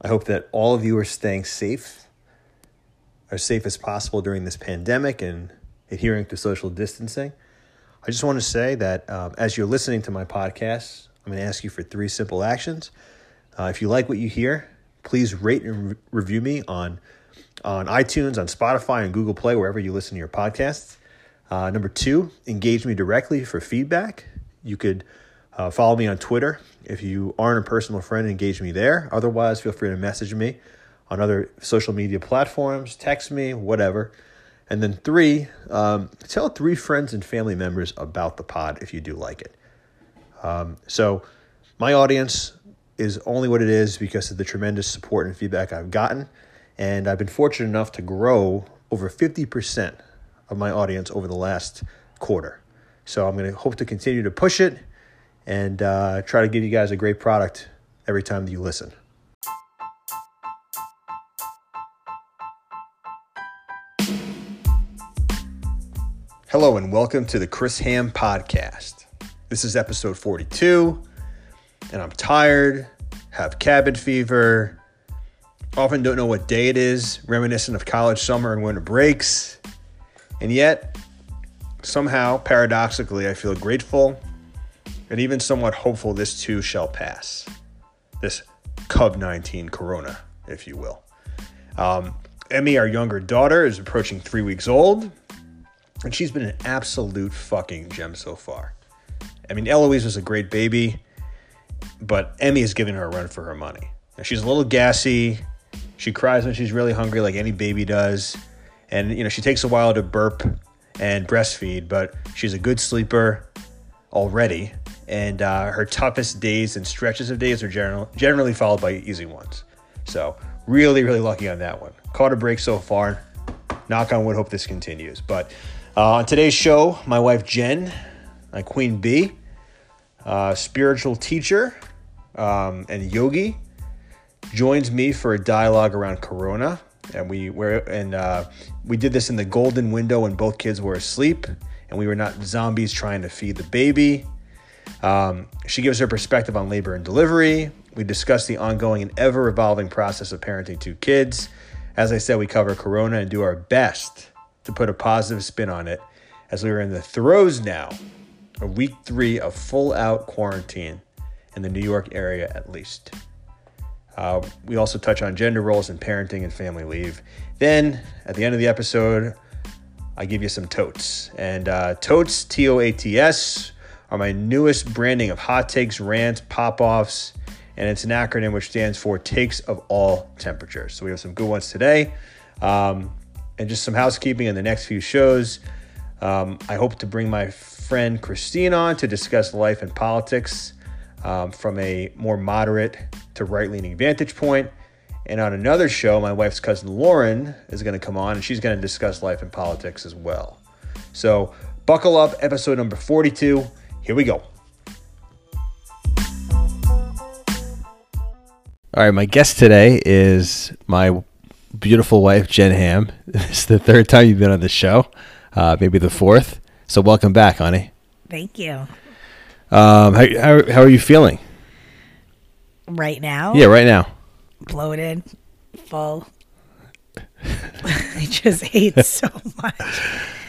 I hope that all of you are staying safe, as safe as possible during this pandemic and adhering to social distancing. I just want to say that um, as you're listening to my podcast, I'm going to ask you for three simple actions. Uh, if you like what you hear, please rate and re- review me on on iTunes, on Spotify, on Google Play, wherever you listen to your podcasts. Uh, number two, engage me directly for feedback. You could uh, follow me on Twitter. If you aren't a personal friend, engage me there. Otherwise, feel free to message me on other social media platforms, text me, whatever. And then three, um, tell three friends and family members about the pod if you do like it. Um, so, my audience is only what it is because of the tremendous support and feedback I've gotten. And I've been fortunate enough to grow over 50% of my audience over the last quarter. So I'm going to hope to continue to push it and uh, try to give you guys a great product every time that you listen. Hello, and welcome to the Chris Ham Podcast. This is episode 42, and I'm tired, have cabin fever, often don't know what day it is, reminiscent of college summer and winter breaks. And yet, somehow, paradoxically, I feel grateful and even somewhat hopeful this too shall pass. This Cub 19 Corona, if you will. Um, Emmy, our younger daughter, is approaching three weeks old, and she's been an absolute fucking gem so far. I mean, Eloise was a great baby, but Emmy is giving her a run for her money. Now, she's a little gassy. She cries when she's really hungry, like any baby does. And, you know, she takes a while to burp and breastfeed, but she's a good sleeper already. And uh, her toughest days and stretches of days are general, generally followed by easy ones. So, really, really lucky on that one. Caught a break so far. Knock on wood, hope this continues. But uh, on today's show, my wife Jen, my queen bee, uh, spiritual teacher um, and yogi, joins me for a dialogue around Corona, and we were and uh, we did this in the golden window when both kids were asleep, and we were not zombies trying to feed the baby. Um, she gives her perspective on labor and delivery. We discuss the ongoing and ever evolving process of parenting two kids. As I said, we cover Corona and do our best to put a positive spin on it, as we are in the throes now of week three of full out quarantine in the New York area, at least. Uh, we also touch on gender roles and parenting and family leave. Then, at the end of the episode, I give you some totes. And uh, totes, T O A T S, are my newest branding of hot takes, rants, pop offs, and it's an acronym which stands for Takes of All Temperatures. So we have some good ones today. Um, and just some housekeeping in the next few shows. Um, I hope to bring my friend Christine on to discuss life and politics um, from a more moderate to right leaning vantage point. And on another show, my wife's cousin Lauren is going to come on and she's going to discuss life and politics as well. So buckle up, episode number 42. Here we go. All right, my guest today is my beautiful wife, Jen Ham. This is the third time you've been on the show, uh, maybe the fourth. So welcome back, honey. Thank you. Um, how, how, how are you feeling? Right now? Yeah, right now. Bloated, full. I just ate so much.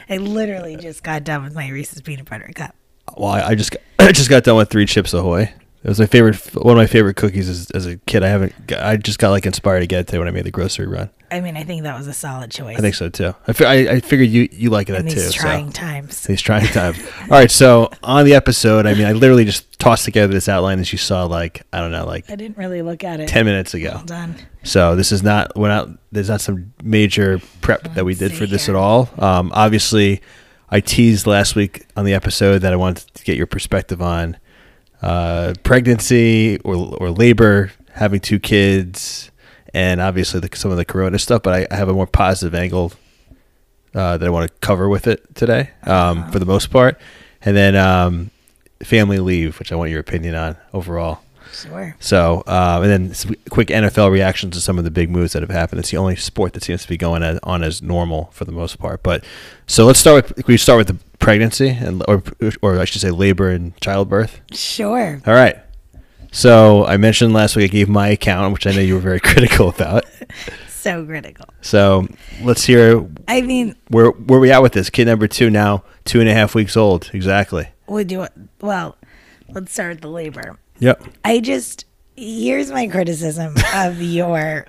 I literally just got done with my Reese's peanut butter cup. Well, I, I just got, I just got done with three chips ahoy. It was my favorite, one of my favorite cookies as, as a kid. I haven't, got, I just got like inspired to get it today when I made the grocery run. I mean, I think that was a solid choice. I think so too. I, fi- I, I figured you you like in that these too. trying so. times. These trying times. All right, so on the episode, I mean, I literally just tossed together this outline that you saw, like I don't know, like I didn't really look at it. ten minutes ago. Well done. So this is not we're not there's not some major prep that we did for this here. at all. Um, obviously, I teased last week on the episode that I wanted to get your perspective on uh, pregnancy or or labor, having two kids, and obviously the, some of the corona stuff. But I, I have a more positive angle uh, that I want to cover with it today, um, for the most part, and then um, family leave, which I want your opinion on overall. Sure. So, um, and then some quick NFL reactions to some of the big moves that have happened. It's the only sport that seems to be going as, on as normal for the most part. But so let's start with we start with the pregnancy and or or I should say labor and childbirth. Sure. All right. So I mentioned last week I gave my account, which I know you were very critical about. So critical. So let's hear I mean, where where we at with this kid number two now, two and a half weeks old exactly. would you? Well, let's start with the labor. Yep. I just here's my criticism of your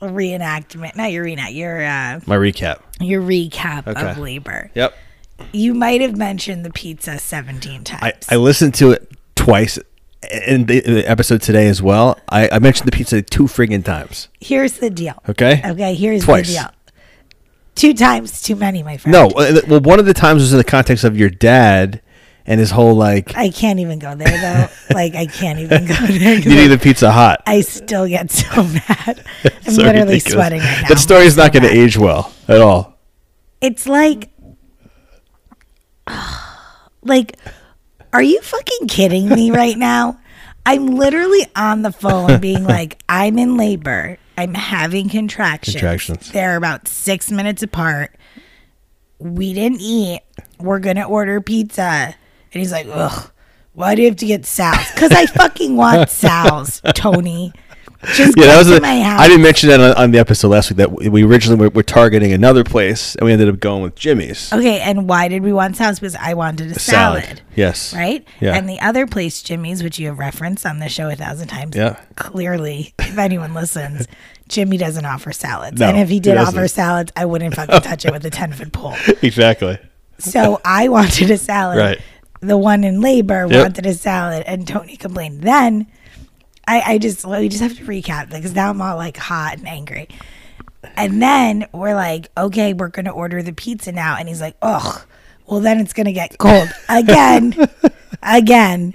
reenactment, not your reenact, your uh, My recap. your recap Okay. of labor. Yep. You might have mentioned the pizza seventeen times. I I listened to it twice in the, in the episode today as well. I, I mentioned the pizza two friggin' times. here's the deal. Okay. Okay, here's Twice. the deal. Two times too many, my friend. No, uh, well, one of the times was in the context of your dad and his whole like I can't even go there though. like I can't even go there. eating I- the pizza hot. I still get so mad. I'm So literally ridiculous. sweating right now. That story is not going to age well at all. It's like, like, are you fucking kidding me right now? I'm literally on the phone being like, I'm in labor. I'm having contractions. Contractions. They're about six minutes apart. We didn't eat. We're gonna order pizza. And he's like, ugh, why do you have to get Sal's? Because I fucking want Sal's, Tony. Just Yeah, that was. A, my house. I didn't mention that on, on the episode last week that we originally were, were targeting another place and we ended up going with Jimmy's Okay, and why did we want Sal's? Because I wanted a salad. Yes. right? Yeah. And the other place, Jimmy's, which you have referenced on the show a thousand times. Yeah. Clearly, if anyone listens, Jimmy doesn't offer salads. No, and if he he did doesn't. offer salads, I wouldn't fucking touch it with a 10 foot pole. Exactly. So I wanted a salad. Right. The one in labor Yep. wanted a salad, and Tony complained. Then I, I just, well, we just have to recap because now I'm all like hot and angry. And then we're like, okay, we're going to order the pizza now. And he's like, ugh, well, then it's going to get cold again, again,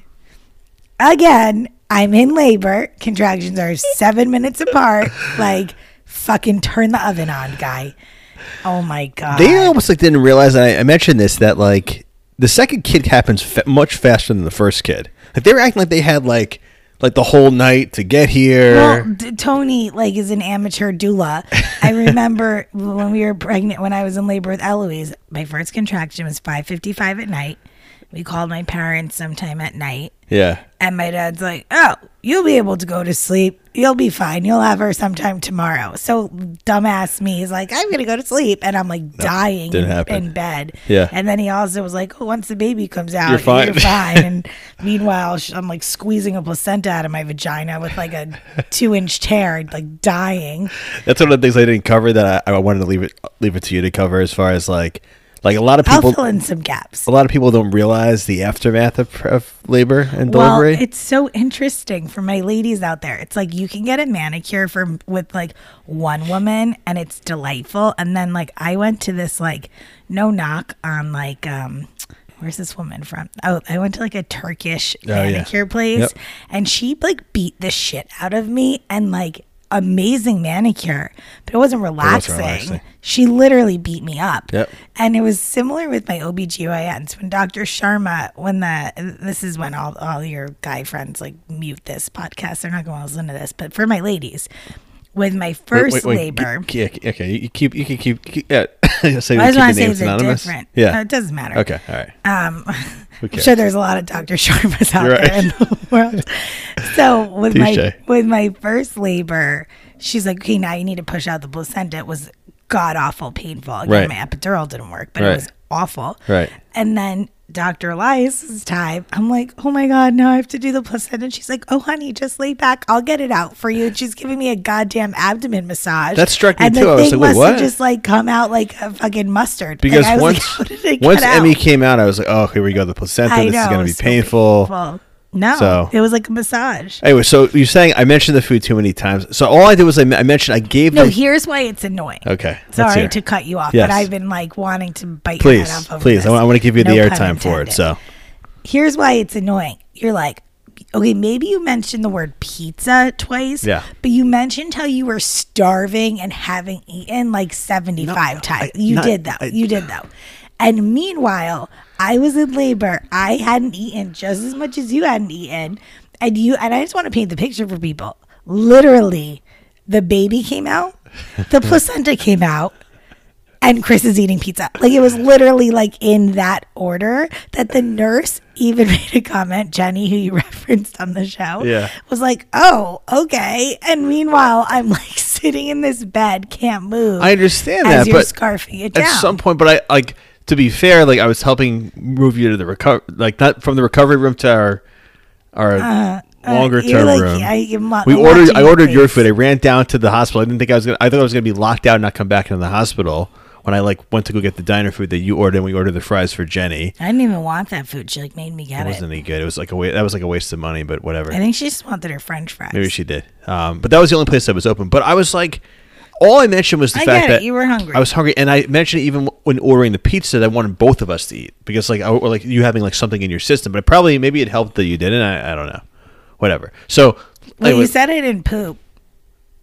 again. I'm in labor. Contractions are seven minutes apart. Like, fucking turn the oven on, guy. Oh my God. They almost like didn't realize. And I, I mentioned this that like the second kid happens fa- much faster than the first kid. Like they were acting like they had like like the whole night to get here. Well, d- Tony like is an amateur doula. I remember when we were pregnant, when I was in labor with Eloise, my first contraction was five fifty five at night. We called my parents sometime at night, yeah. and my dad's like, "Oh, you'll be able to go to sleep. You'll be fine. You'll have her sometime tomorrow." So dumbass me is like, "I'm gonna go to sleep," and I'm like dying didn't in, in bed. Yeah. And then he also was like, "Oh, once the baby comes out, You're fine." You're fine. and meanwhile, I'm like squeezing a placenta out of my vagina with like a two inch tear, like dying. That's one of the things I didn't cover that I, I wanted to leave it leave it to you to cover as far as like like a lot of I'll people fill in some gaps. a lot of people don't realize the aftermath of, of labor and Well, delivery. it's so interesting for my ladies out there. It's like you can get a manicure for with like one woman and it's delightful. And then like I went to this like no knock on like um where's this woman from? Oh, I went to like a Turkish Oh, yeah. manicure place Yep. and she like beat the shit out of me and like amazing manicure, but it wasn't relaxing. relaxing. She literally beat me up. Yep. And it was similar with my OBGYNs. When Dr. Sharma, when the, this is when all, all your guy friends like mute this podcast, they're not going to listen to this, but for my ladies, with my first wait, wait, labor, ke- okay, you keep you can keep, keep yeah. say I just want to say they're anonymous. different. Yeah. Uh, it doesn't matter. okay. All right. Um, I'm sure there's a lot of Dr. Sharmas out You're there in the world. So with my with my first labor, she's like, "Okay, now you need to push out the placenta." It was god awful painful. Again, Right. my epidural didn't work, but Right. it was awful. Right. And then Dr. Elias's time, I'm like, "Oh my god, now I have to do the placenta." And she's like, "Oh honey, just lay back. I'll get it out for you." And she's giving me a goddamn abdomen massage. That struck me and too. I was like, wait, what? just like come out like a fucking mustard. Because was once like, "How did it once get out?" Emmy came out, I was like, oh, here we go, the placenta. I this is gonna be so painful. painful. No, So- it was like a massage. Anyway, so you're saying I mentioned the food too many times. So all I did was I, I mentioned I gave No, here's why it's annoying. Okay, Sorry to cut you off, Yes. but I've been like wanting to bite your Please, head off please, this. I want, to give you the No pun airtime for it. So here's why it's annoying. You're like, okay, maybe you mentioned the word pizza twice. Yeah. But you mentioned how you were starving and having eaten like 75 times. you not- did though. I- you did though. And meanwhile, I was in labor. I hadn't eaten just as much as you hadn't eaten. And you and I just want to paint the picture for people. Literally, the baby came out, the placenta came out, and Chris is eating pizza. Like it was literally like in that order that the nurse even made a comment, Jenny, who you referenced on the show, Yeah. was like, "Oh, okay." And meanwhile, I'm like sitting in this bed, can't move. I understand as that, you're but scarfing it down. at some point, but I like to be fair, like I was helping move you to the recover, like not from the recovery room to our our longer Uh, term like, room. I, we ordered. I your ordered your food. I ran down to the hospital. I didn't think I was gonna. I thought I was gonna be locked out and not come back into the hospital. When I like went to go get the diner food that you ordered, and we ordered the fries for Jenny. I didn't even want that food. She like made me It get it. It wasn't any good. It was like a wa- that was like a waste of money, but whatever. I think she just wanted her French fries. Maybe she did. Um, but that was the only place that was open. But I was like, all I mentioned was the I fact that You were hungry. I was hungry, and I mentioned even when ordering the pizza that I wanted both of us to eat because like I, or like you having like something in your system. But it probably maybe it helped that you didn't. I, I don't know. Whatever. So Well, anyway, you said I didn't poop.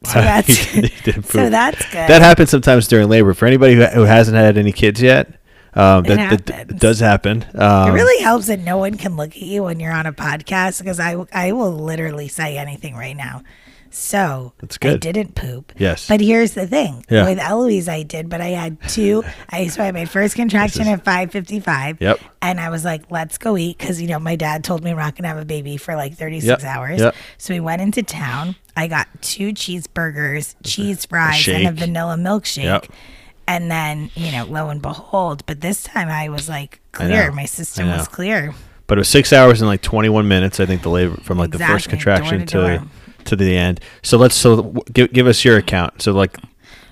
So that's didn't so that's good. that happens sometimes during labor. For anybody who, who hasn't had any kids yet, um, that, that does happen. Um, it really helps that no one can look at you when you're on a podcast because I I will literally say anything right now. So That's I didn't poop. Yes. But here's the thing. Yeah. With Eloise, I did, but I had two. I so I had my first contraction at 5:55. Yep. And I was like, let's go eat because you know my dad told me we're not gonna have a baby for like 36 Yep. hours. Yep. So we went into town. I got two cheeseburgers, cheese fries, and a vanilla milkshake. Yep. And then, you know, lo and behold, but this time I was like clear. My system was clear. But it was six hours and like 21 minutes. I think the labor from like the first contraction door to to. To the end. So let's so give give us your account. So like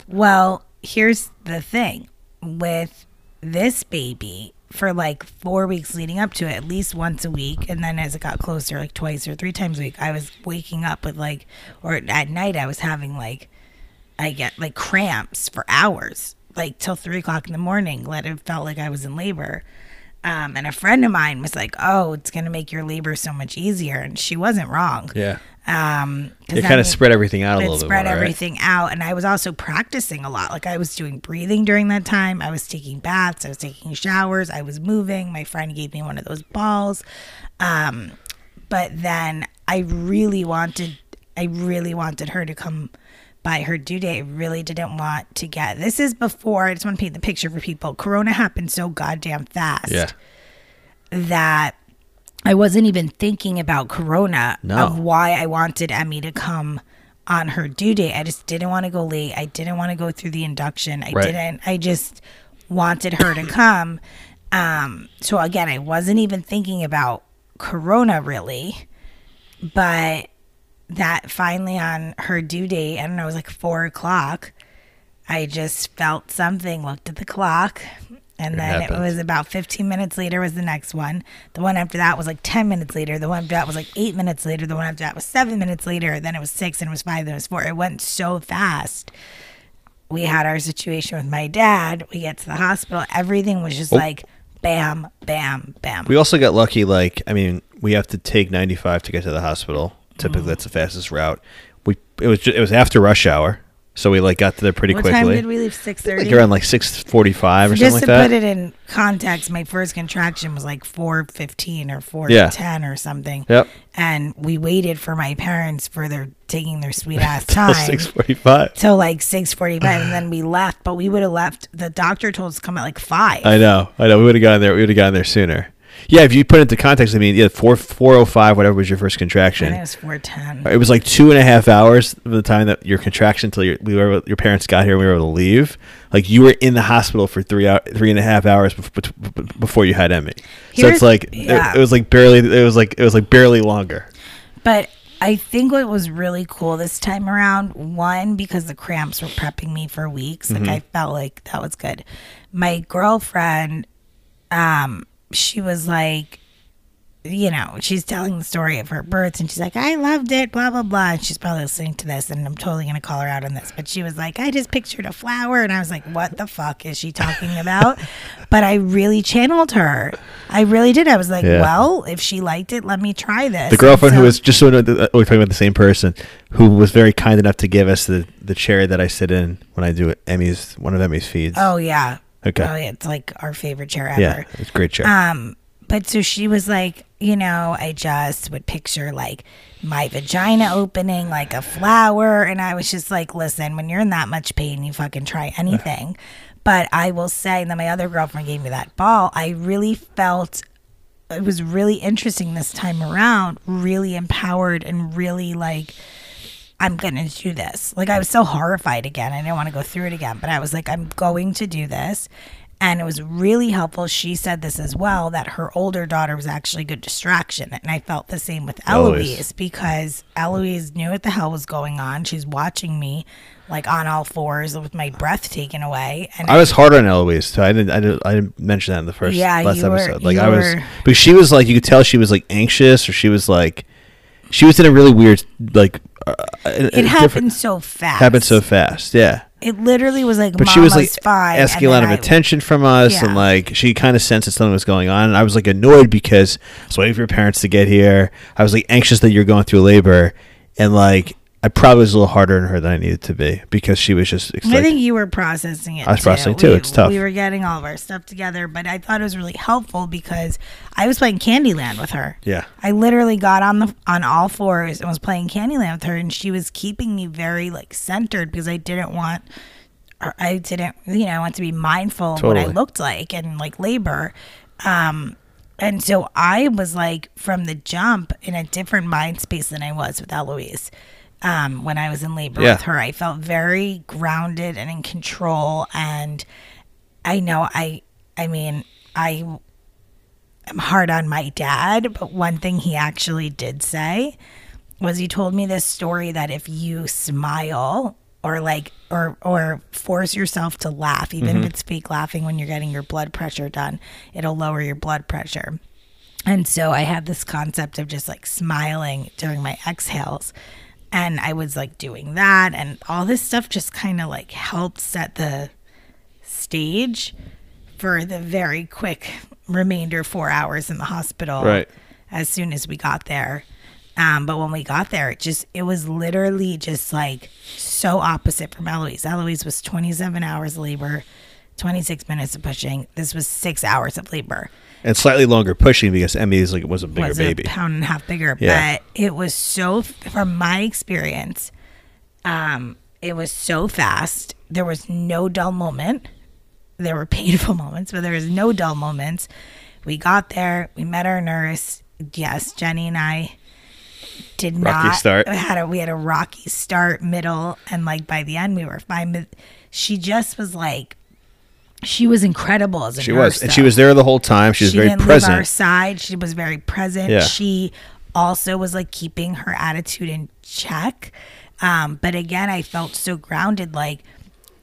Well, here's the thing with this baby for like four weeks leading up to it, at least once a week. And then as it got closer, like twice or three times a week, I was waking up with like, or at night, I was having like, I get like cramps for hours, like till three o'clock in the morning. Let it felt like I was in labor. Um, and a friend of mine was like, "Oh, it's gonna make your labor so much easier," and she wasn't wrong. yeah, Um, it kind of spread everything out a little spread bit right? everything out. And i was also practicing a lot. Like i was doing breathing during that time. I was taking baths. I was taking showers. I was moving. My friend gave me one of those balls. Um, but then i really wanted i really wanted her to come by her due date. I really didn't want to get this is before i just want to paint the picture for people. Corona happened so goddamn fast Yeah, that I wasn't even thinking about Corona No. of why I wanted Emmy to come on her due date. I just didn't want to go late. I didn't want to go through the induction. I Right. didn't. I just wanted her to come. Um, so again, I wasn't even thinking about Corona really, but that finally on her due date, I don't know, it was like four o'clock. I just felt something, looked at the clock, and It then it happened. was about 15 minutes later was the next one. The one after that was like 10 minutes later. The one after that was like eight minutes later. The one after that was seven minutes later. Then it was six, and it was five, then it was four. It went so fast. We had our situation with my dad. We get to the hospital. Everything was just like bam, bam, bam. Oh. we also got lucky. Like I mean, we have to take 95 to get to the hospital. Typically, Mm-hmm. that's the fastest route. We it was ju- it was after rush hour, so we like got there pretty what quickly. time did we leave? 6.30? like around like 6:45 or just something to like put it in context, my first contraction was like four fifteen or four Yeah. ten or something. Yep. And we waited for my parents for their taking their sweet ass time 6:45. till like six forty five, and then we left. But we would have left. The doctor told us to come at like five. I know, I know. We would have gotten there. We would have gotten there sooner. Yeah, if you put it into context, I mean, yeah, four four oh five, whatever was your first contraction. it was four ten. It was like two and a half hours of the time that your contraction until your we were your parents got here and we were able to leave. Like you were in the hospital for three hour, three and a half hours bef- before you had Emmy. so it's like yeah. it, it was like barely. It was like it was like barely longer. But I think what was really cool this time around, one, because the cramps were prepping me for weeks. Like I felt like that was good. My girlfriend, um, she was like, you know, she's telling the story of her births and she's like, I loved it, blah, blah, blah. And she's probably listening to this and I'm totally going to call her out on this. But she was like, I just pictured a flower. And I was like, what the fuck is she talking about? but I really channeled her. I really did. I was like, Yeah. well, if she liked it, let me try this. The girlfriend And who was just so we're oh, talking about the same person who was very kind enough to give us the the chair that I sit in when I do Emmy's one of Emmy's feeds. Oh, yeah. Okay. Oh. It's like our favorite chair ever. yeah, it's a great chair. Um, but so she was like, you know, I just would picture like my vagina opening like a flower. And I was just like, listen, when you're in that much pain, you fucking try anything. But I will say that my other girlfriend gave me that ball. I really felt it was really interesting this time around, really empowered and really like I'm going to do this. Like I was so horrified again. I didn't want to go through it again, but I was like I'm going to do this. And it was really helpful. She said this as well that her older daughter was actually a good distraction. And I felt the same with Eloise. Eloise because Eloise knew what the hell was going on. She's watching me like on all fours with my breath taken away. And I was harder on Eloise, so I didn't, I didn't, I didn't mention that in the first Yeah, last were- episode. Like I was, were- because she was like, you could tell she was like anxious, or she was like, she was in a really weird, like, uh, it happened so fast. happened so fast, yeah. It literally was like, But she was like fine," asking a lot of I- attention from us, and like she kind of sensed that something was going on. And I was like annoyed because I was waiting for your parents to get here. I was like anxious that you're going through labor, and like I probably was a little harder on her than I needed to be because she was just. Like, I think you were processing it. I was processing too. We- It's tough. We were getting all of our stuff together, but I thought it was really helpful because I was playing Candyland with her. yeah, I literally got on the on all fours and was playing Candyland with her, and she was keeping me very like centered because I didn't want, or I didn't, you know, I want to be mindful of what I looked like and like labor. Um, and so I was like from the jump in a different mind space than I was with Eloise. Um, when I was in labor Yeah. with her, I felt very grounded and in control. And I know I, I mean, I am hard on my dad, but one thing he actually did say was he told me this story that if you smile or like or or force yourself to laugh, even if it's fake laughing when you're getting your blood pressure done, it'll lower your blood pressure. And so I had this concept of just like smiling during my exhales. And I was like doing that and all this stuff just kind of like helped set the stage for the very quick remainder four hours in the hospital Right. as soon as we got there. Um, but when we got there it just it was literally just like so opposite from eloise. Eloise was 27 hours labor 26 minutes of pushing. This was six hours of labor and slightly longer pushing because Emmy's like it was a bigger was baby. a pound and a half bigger. Yeah. But it was so, from my experience, um, it was so fast. There was no dull moment. There were painful moments, but there was no dull moments. We got there. We met our nurse. Yes, Jenny and I did Rocky not start. had a we had a rocky start, middle, and like by the end we were fine. But she just was like, she was incredible as a She nurse. was, and though she was there the whole time. She was very didn't leave our side. She was very present. Yeah. She also was like keeping her attitude in check. Um, but again, I felt so grounded. Like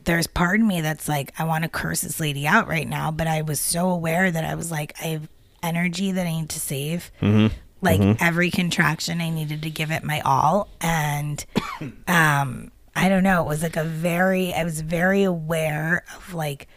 there's part of me that's like, I want to curse this lady out right now. But I was so aware that I was like, I have energy that I need to save. Mm-hmm. Like every contraction, I needed to give it my all. And um, I don't know. It was like a very, I was very aware of like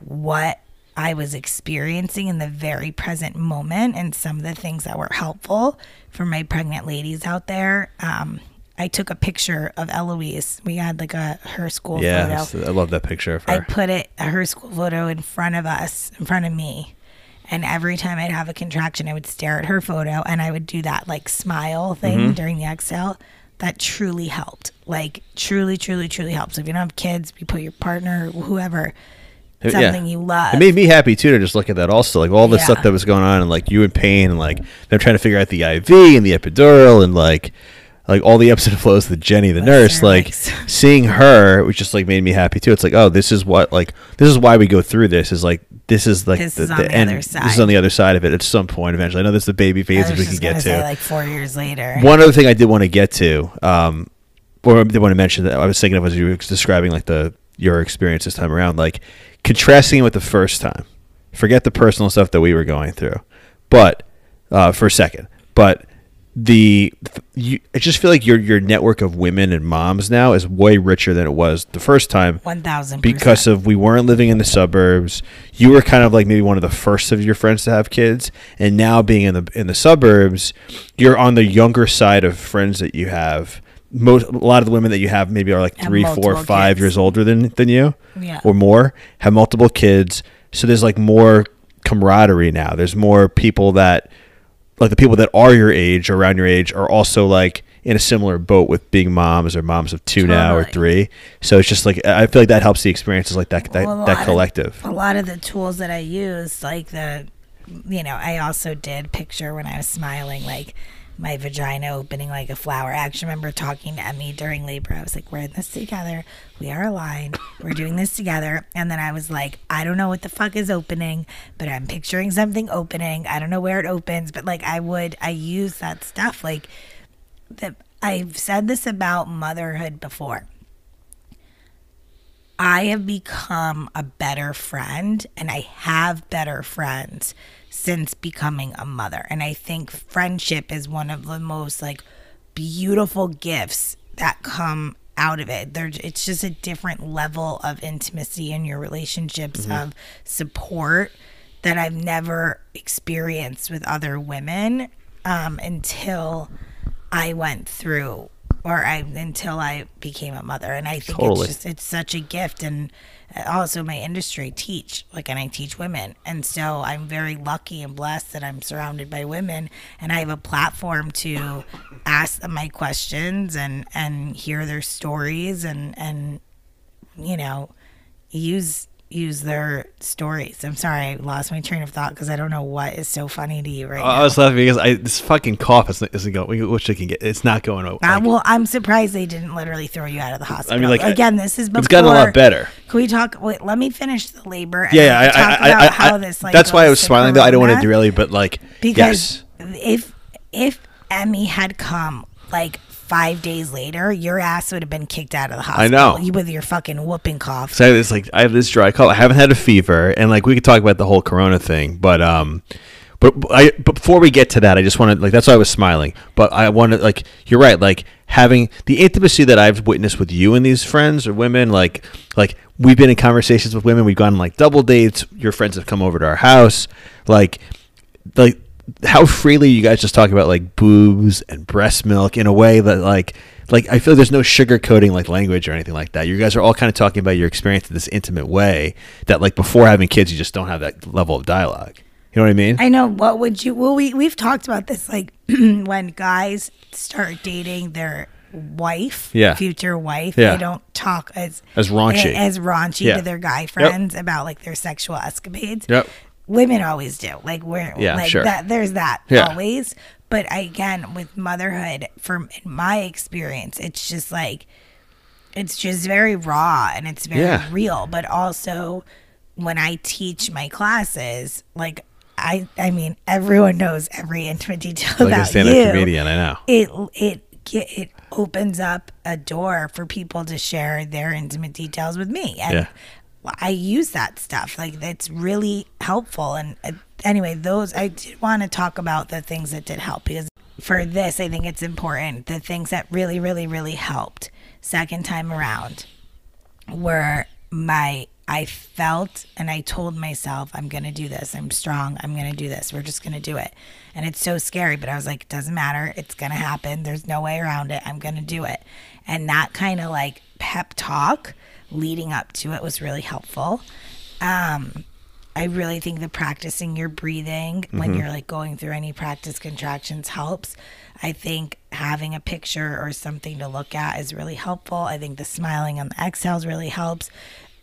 what I was experiencing in the very present moment and some of the things that were helpful for my pregnant ladies out there. Um, I took a picture of Eloise. We had like a her school Yeah, photo. I love that picture of I put it her school photo in front of us, in front of me. And every time I'd have a contraction, I would stare at her photo and I would do that like smile thing Mm-hmm. during the exhale. That truly helped. Like truly, truly, truly helps. If you don't have kids, you put your partner, whoever, Yeah. something you love. It made me happy too to just look at that also, like all the Yeah. stuff that was going on, and like you in pain, and like them trying to figure out the IV and the epidural, and like like all the ebbs and flows with Jenny, the nurse, like seeing her, which just like made me happy too. It's like, oh, this is what like this is why we go through this. Is like this is like This the, is on the the end. other This is on the other side of it at some point eventually. I know this is the baby phase was we can get to. like four years later. One other thing I did want to get to, um, or I did want to mention that I was thinking of as you were describing like the your experience this time around, like contrasting it with the first time. Forget the personal stuff that we were going through, but uh, for a second, but the you, I just feel like your your network of women and moms now is way richer than it was the first time One thousand because of we weren't living in the suburbs. You were kind of like maybe one of the first of your friends to have kids, and now being in the in the suburbs, you're on the younger side of friends that you have. Most a lot of the women that you have maybe are like three, four, five kids. years older than than you, Yeah. or more. Have multiple kids, so there's like more camaraderie now. There's more people that like the people that are your age, around your age, are also like in a similar boat with being moms or moms of two now or three. So it's just like I feel like that helps the experiences like that that, Well, that of- collective. a lot of the tools that I use, like the, you know, I also did picture when I was smiling, like my vagina opening like a flower. I actually remember talking to Emmy during labor. I was like, we're in this together. We are aligned. We're doing this together. And then I was like, I don't know what the fuck is opening, but I'm picturing something opening. I don't know where it opens, but like I would, I use that stuff. Like, that I've said this about motherhood before. I have become a better friend and I have better friends since becoming a mother. And I think friendship is one of the most like beautiful gifts that come out of it. There it's just a different level of intimacy in your relationships of support that I've never experienced with other women um, until I went through or I until I became a mother. And I think Totally. it's just it's such a gift and also my industry teach like and I teach women. And so I'm very lucky and blessed that I'm surrounded by women and I have a platform to ask them my questions and and hear their stories and and you know use use their stories. I'm sorry, I lost my train of thought because I don't know what is so funny to you right now. I now. was laughing because I this fucking cough isn't, isn't going. Wish I can get. It's not going over. Uh, well, I'm surprised they didn't literally throw you out of the hospital. I mean, like, again, this is before. it's gotten a lot better. Can we talk? Wait, let me finish the labor. Yeah, yeah. I, talk I, about I, I, how this, like, that's why I was smiling. Though I don't want to derail you, but like, because yes, if if Emmy had come like five days later, your ass would have been kicked out of the hospital. I know. you with your fucking whooping cough. So I have this like I have this dry cough. I haven't had a fever, and like we could talk about the whole Corona thing, but um, but I but before we get to that, I just want to like that's why I was smiling. But I want to like you're right, like having the intimacy that I've witnessed with you and these friends or women, like like we've been in conversations with women. We've gone on, like double dates. Your friends have come over to our house, like like how freely you guys just talk about like boobs and breast milk in a way that like like I feel like there's no sugarcoating like language or anything like that. You guys are all kind of talking about your experience in this intimate way that like before having kids you just don't have that level of dialogue. You know what I mean? I know. What would you? Well, we we've talked about this, like when guys start dating their wife, Yeah. future wife, Yeah. they don't talk as As raunchy. as raunchy Yeah. to their guy friends about like their sexual escapades. Yep. Women always do. Like we're Yeah, like sure. that. There's that Yeah. always. But I, again, with motherhood, from in my experience, it's just like it's just very raw and it's very Yeah. real but also when i teach my classes like i i mean everyone knows every intimate detail Like a stand-up you comedian, I know. it it it opens up a door for people to share their intimate details with me and Yeah. I use that stuff like it's really helpful and uh, anyway those I did want to talk about the things that did help because for this I think it's important the things that really really really helped second time around were my I felt and I told myself I'm going to do this. I'm strong. I'm going to do this. We're just going to do it. And it's so scary, but I was like it doesn't matter. It's going to happen. There's no way around it. I'm going to do it. And that kind of like pep talk leading up to it was really helpful. Um I really think the practicing your breathing when you're like going through any practice contractions helps. I think having a picture or something to look at is really helpful. I think the smiling on the exhales really helps.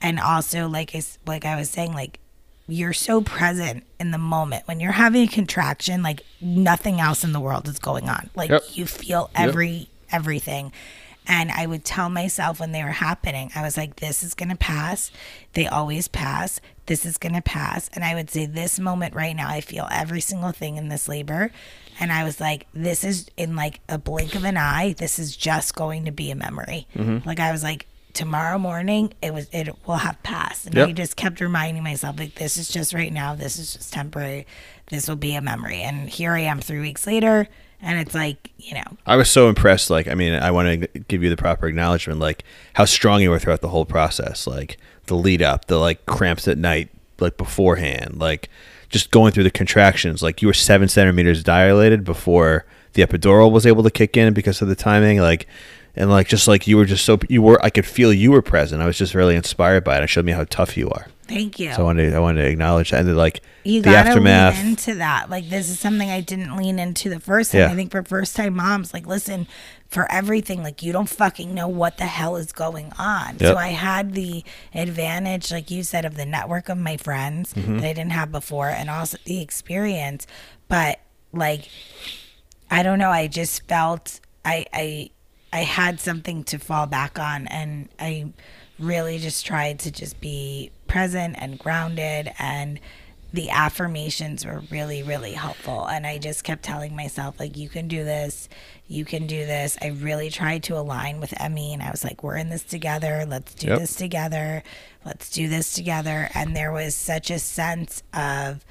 And also like I, like I was saying like you're so present in the moment when you're having a contraction like nothing else in the world is going on. Like Yep. you feel every everything. And I would tell myself when they were happening, I was like, this is going to pass. They always pass. This is going to pass. And I would say, this moment right now, I feel every single thing in this labor. And I was like, this is in like a blink of an eye. This is just going to be a memory. Mm-hmm. Like, I was like, tomorrow morning, it was, it will have passed. And I just kept reminding myself, like, this is just right now. This is just temporary. This will be a memory. And here I am three weeks later. And it's like, you know, I was so impressed. Like, I mean, I want to give you the proper acknowledgement, like how strong you were throughout the whole process, like the lead up, the like cramps at night, like beforehand, like just going through the contractions. Like you were seven centimeters dilated before the epidural was able to kick in because of the timing. Like, and like just like you were just so you were, I could feel you were present. I was just really inspired by it. It showed me how tough you are. Thank you. So I wanted to, I wanted to acknowledge that and like you the gotta aftermath. lean into that. Like this is something I didn't lean into the first time. Yeah. I think for first time moms, like listen, for everything, like you don't fucking know what the hell is going on. So I had the advantage, like you said, of the network of my friends Mm-hmm. that I didn't have before, and also the experience. But like, I don't know. I just felt I I I had something to fall back on, and I really just tried to just be present and grounded and the affirmations were really really helpful. And i just kept telling myself like you can do this. You can do this. I really tried to align with emmy and i was like we're in this together. Let's do Yep. this together. Let's do this together. And there was such a sense of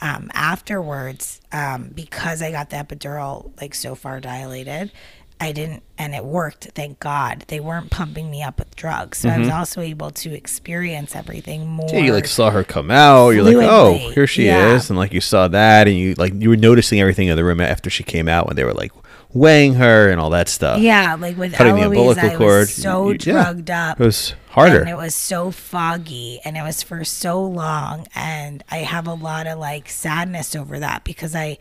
um, afterwards um, because i got the epidural like so far dilated I didn't, and it worked. Thank God they weren't pumping me up with drugs, so I was also able to experience everything more. Mm-hmm. Yeah, you like saw her come out. You're like, oh, here she yeah. is, and like you saw that, and you like you were noticing everything in the room after she came out when they were like weighing her and all that stuff. yeah, like with Cutting the Eloise, umbilical I cord. was so You- yeah. drugged up. It was harder. And it was so foggy and it was for so long. And I have a lot of like sadness over that because I,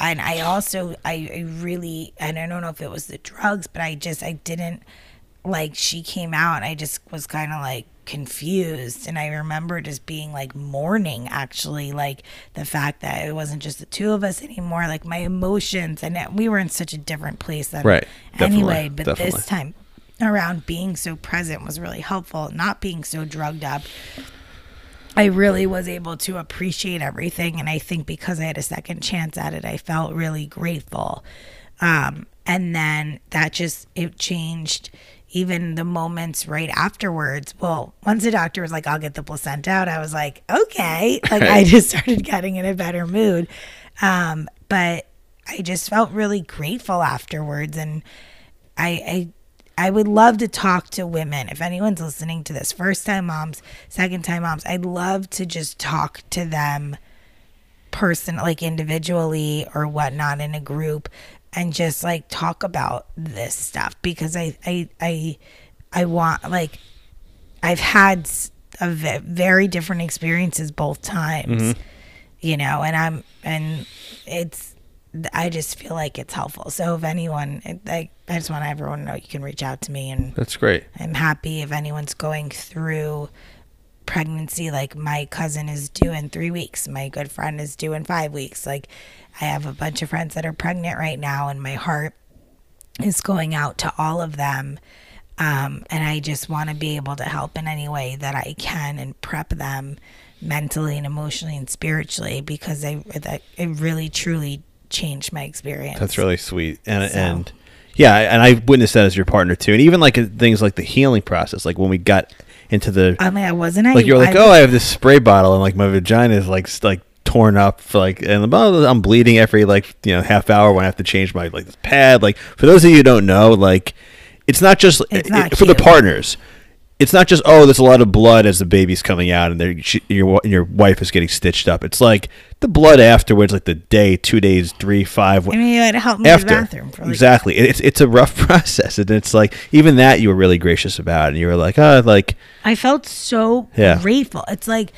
and I also, I, I really, and I don't know if it was the drugs, but I just, I didn't, like, she came out I just was kind of like confused. And I remember just being like mourning actually, like the fact that it wasn't just the two of us anymore, like my emotions. And uh, we were in such a different place than Right. Definitely. anyway. But Definitely. this time, around being so present was really helpful not being so drugged up i really was able to appreciate everything and i think because i had a second chance at it i felt really grateful. Um, and then that just it changed even the moments right afterwards. Well once the doctor was like i'll get the placenta out i was like okay. Like i just started getting in a better mood. Um, but i just felt really grateful afterwards and I, I I would love to talk to women. If anyone's listening to this, first time moms, second time moms, I'd love to just talk to them person like individually or whatnot in a group and just like talk about this stuff because I I I I want like I've had a ve- very different experiences both times, mm-hmm. you know, and I'm and it's I just feel like it's helpful. So if anyone, I I just want everyone to know you can reach out to me and That's great. I'm happy if anyone's going through pregnancy. Like my cousin is due in three weeks. My good friend is due in five weeks. Like I have a bunch of friends that are pregnant right now, and my heart is going out to all of them. Um, and I just want to be able to help in any way that I can and prep them mentally and emotionally and spiritually because I that it really truly changed my experience. That's really sweet. And So- and yeah, and I witnessed that as your partner too. And even like uh, things like the healing process, like when we got into the I mean, I wasn't. I like you're like, I- oh, I have this spray bottle, and like my vagina is like like torn up, for like, and I'm bleeding every like you know half hour when I have to change my like this pad. Like for those of you who don't know, like it's not just It's it- not for the partners. It's not just oh, there's a lot of blood as the baby's coming out, and she, your your wife is getting stitched up. It's like the blood afterwards, like the day, two days, three, five. I mean, it helped me after the bathroom for like exactly, It- it's it's a rough process, and it's like even that you were really gracious about, and you were like, oh, like I felt so Yeah. grateful. It's like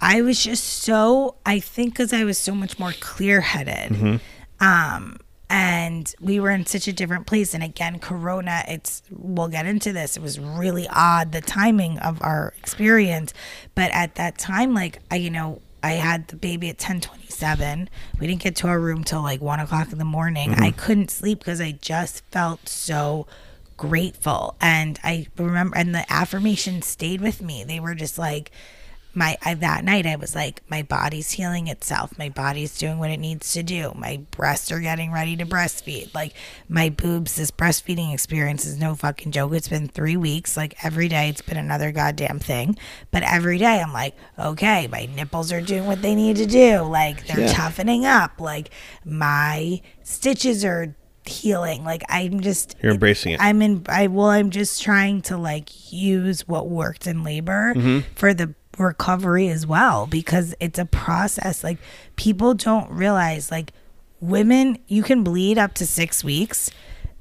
I was just so I think because I was so much more clear headed. Mm-hmm. Um and we were in such a different place. And again corona it's we'll get into this. It was really odd the timing of our experience. But at that time like i you know i had the baby at 1027 we didn't get to our room till like 1 o'clock in the morning. Mm-hmm. I couldn't sleep because i just felt so grateful. And i remember and the affirmations stayed with me. They were just like my I, that night I was like my body's healing itself. My body's doing what it needs to do. My breasts are getting ready to breastfeed. Like my boobs this breastfeeding experience is no fucking joke. It's been 3 weeks. Like every day it's been another goddamn thing. But every day I'm like okay my nipples are doing what they need to do. Like they're Yeah. toughening up. Like my stitches are healing. Like I'm just You're embracing it. I'm in I well I'm just trying to like use what worked in labor mm-hmm. for the recovery as well because it's a process like people don't realize like women you can bleed up to 6 weeks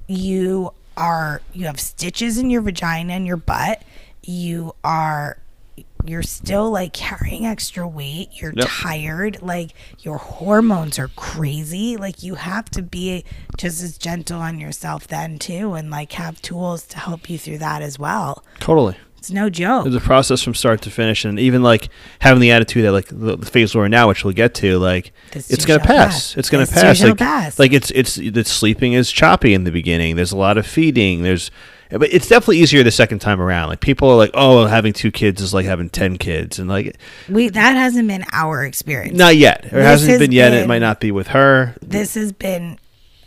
you are you have stitches in your vagina and your butt you are you're still like carrying extra weight. You're Yep. tired. Like your hormones are crazy. Like you have to be just as gentle on yourself then too, and like have tools to help you through that as well. Totally. It's no joke. It's a process from start to finish, and even like having the attitude that like the, the phase we're in now, which we'll get to, like This it's gonna pass. pass. It's gonna This pass. Like, pass. like it's it's the sleeping is choppy in the beginning. There's a lot of feeding. There's but it's definitely easier the second time around. Like people are like, oh, having two kids is like having ten kids, and like we that hasn't been our experience. not yet. It hasn't has been yet. It might not be with her. This has been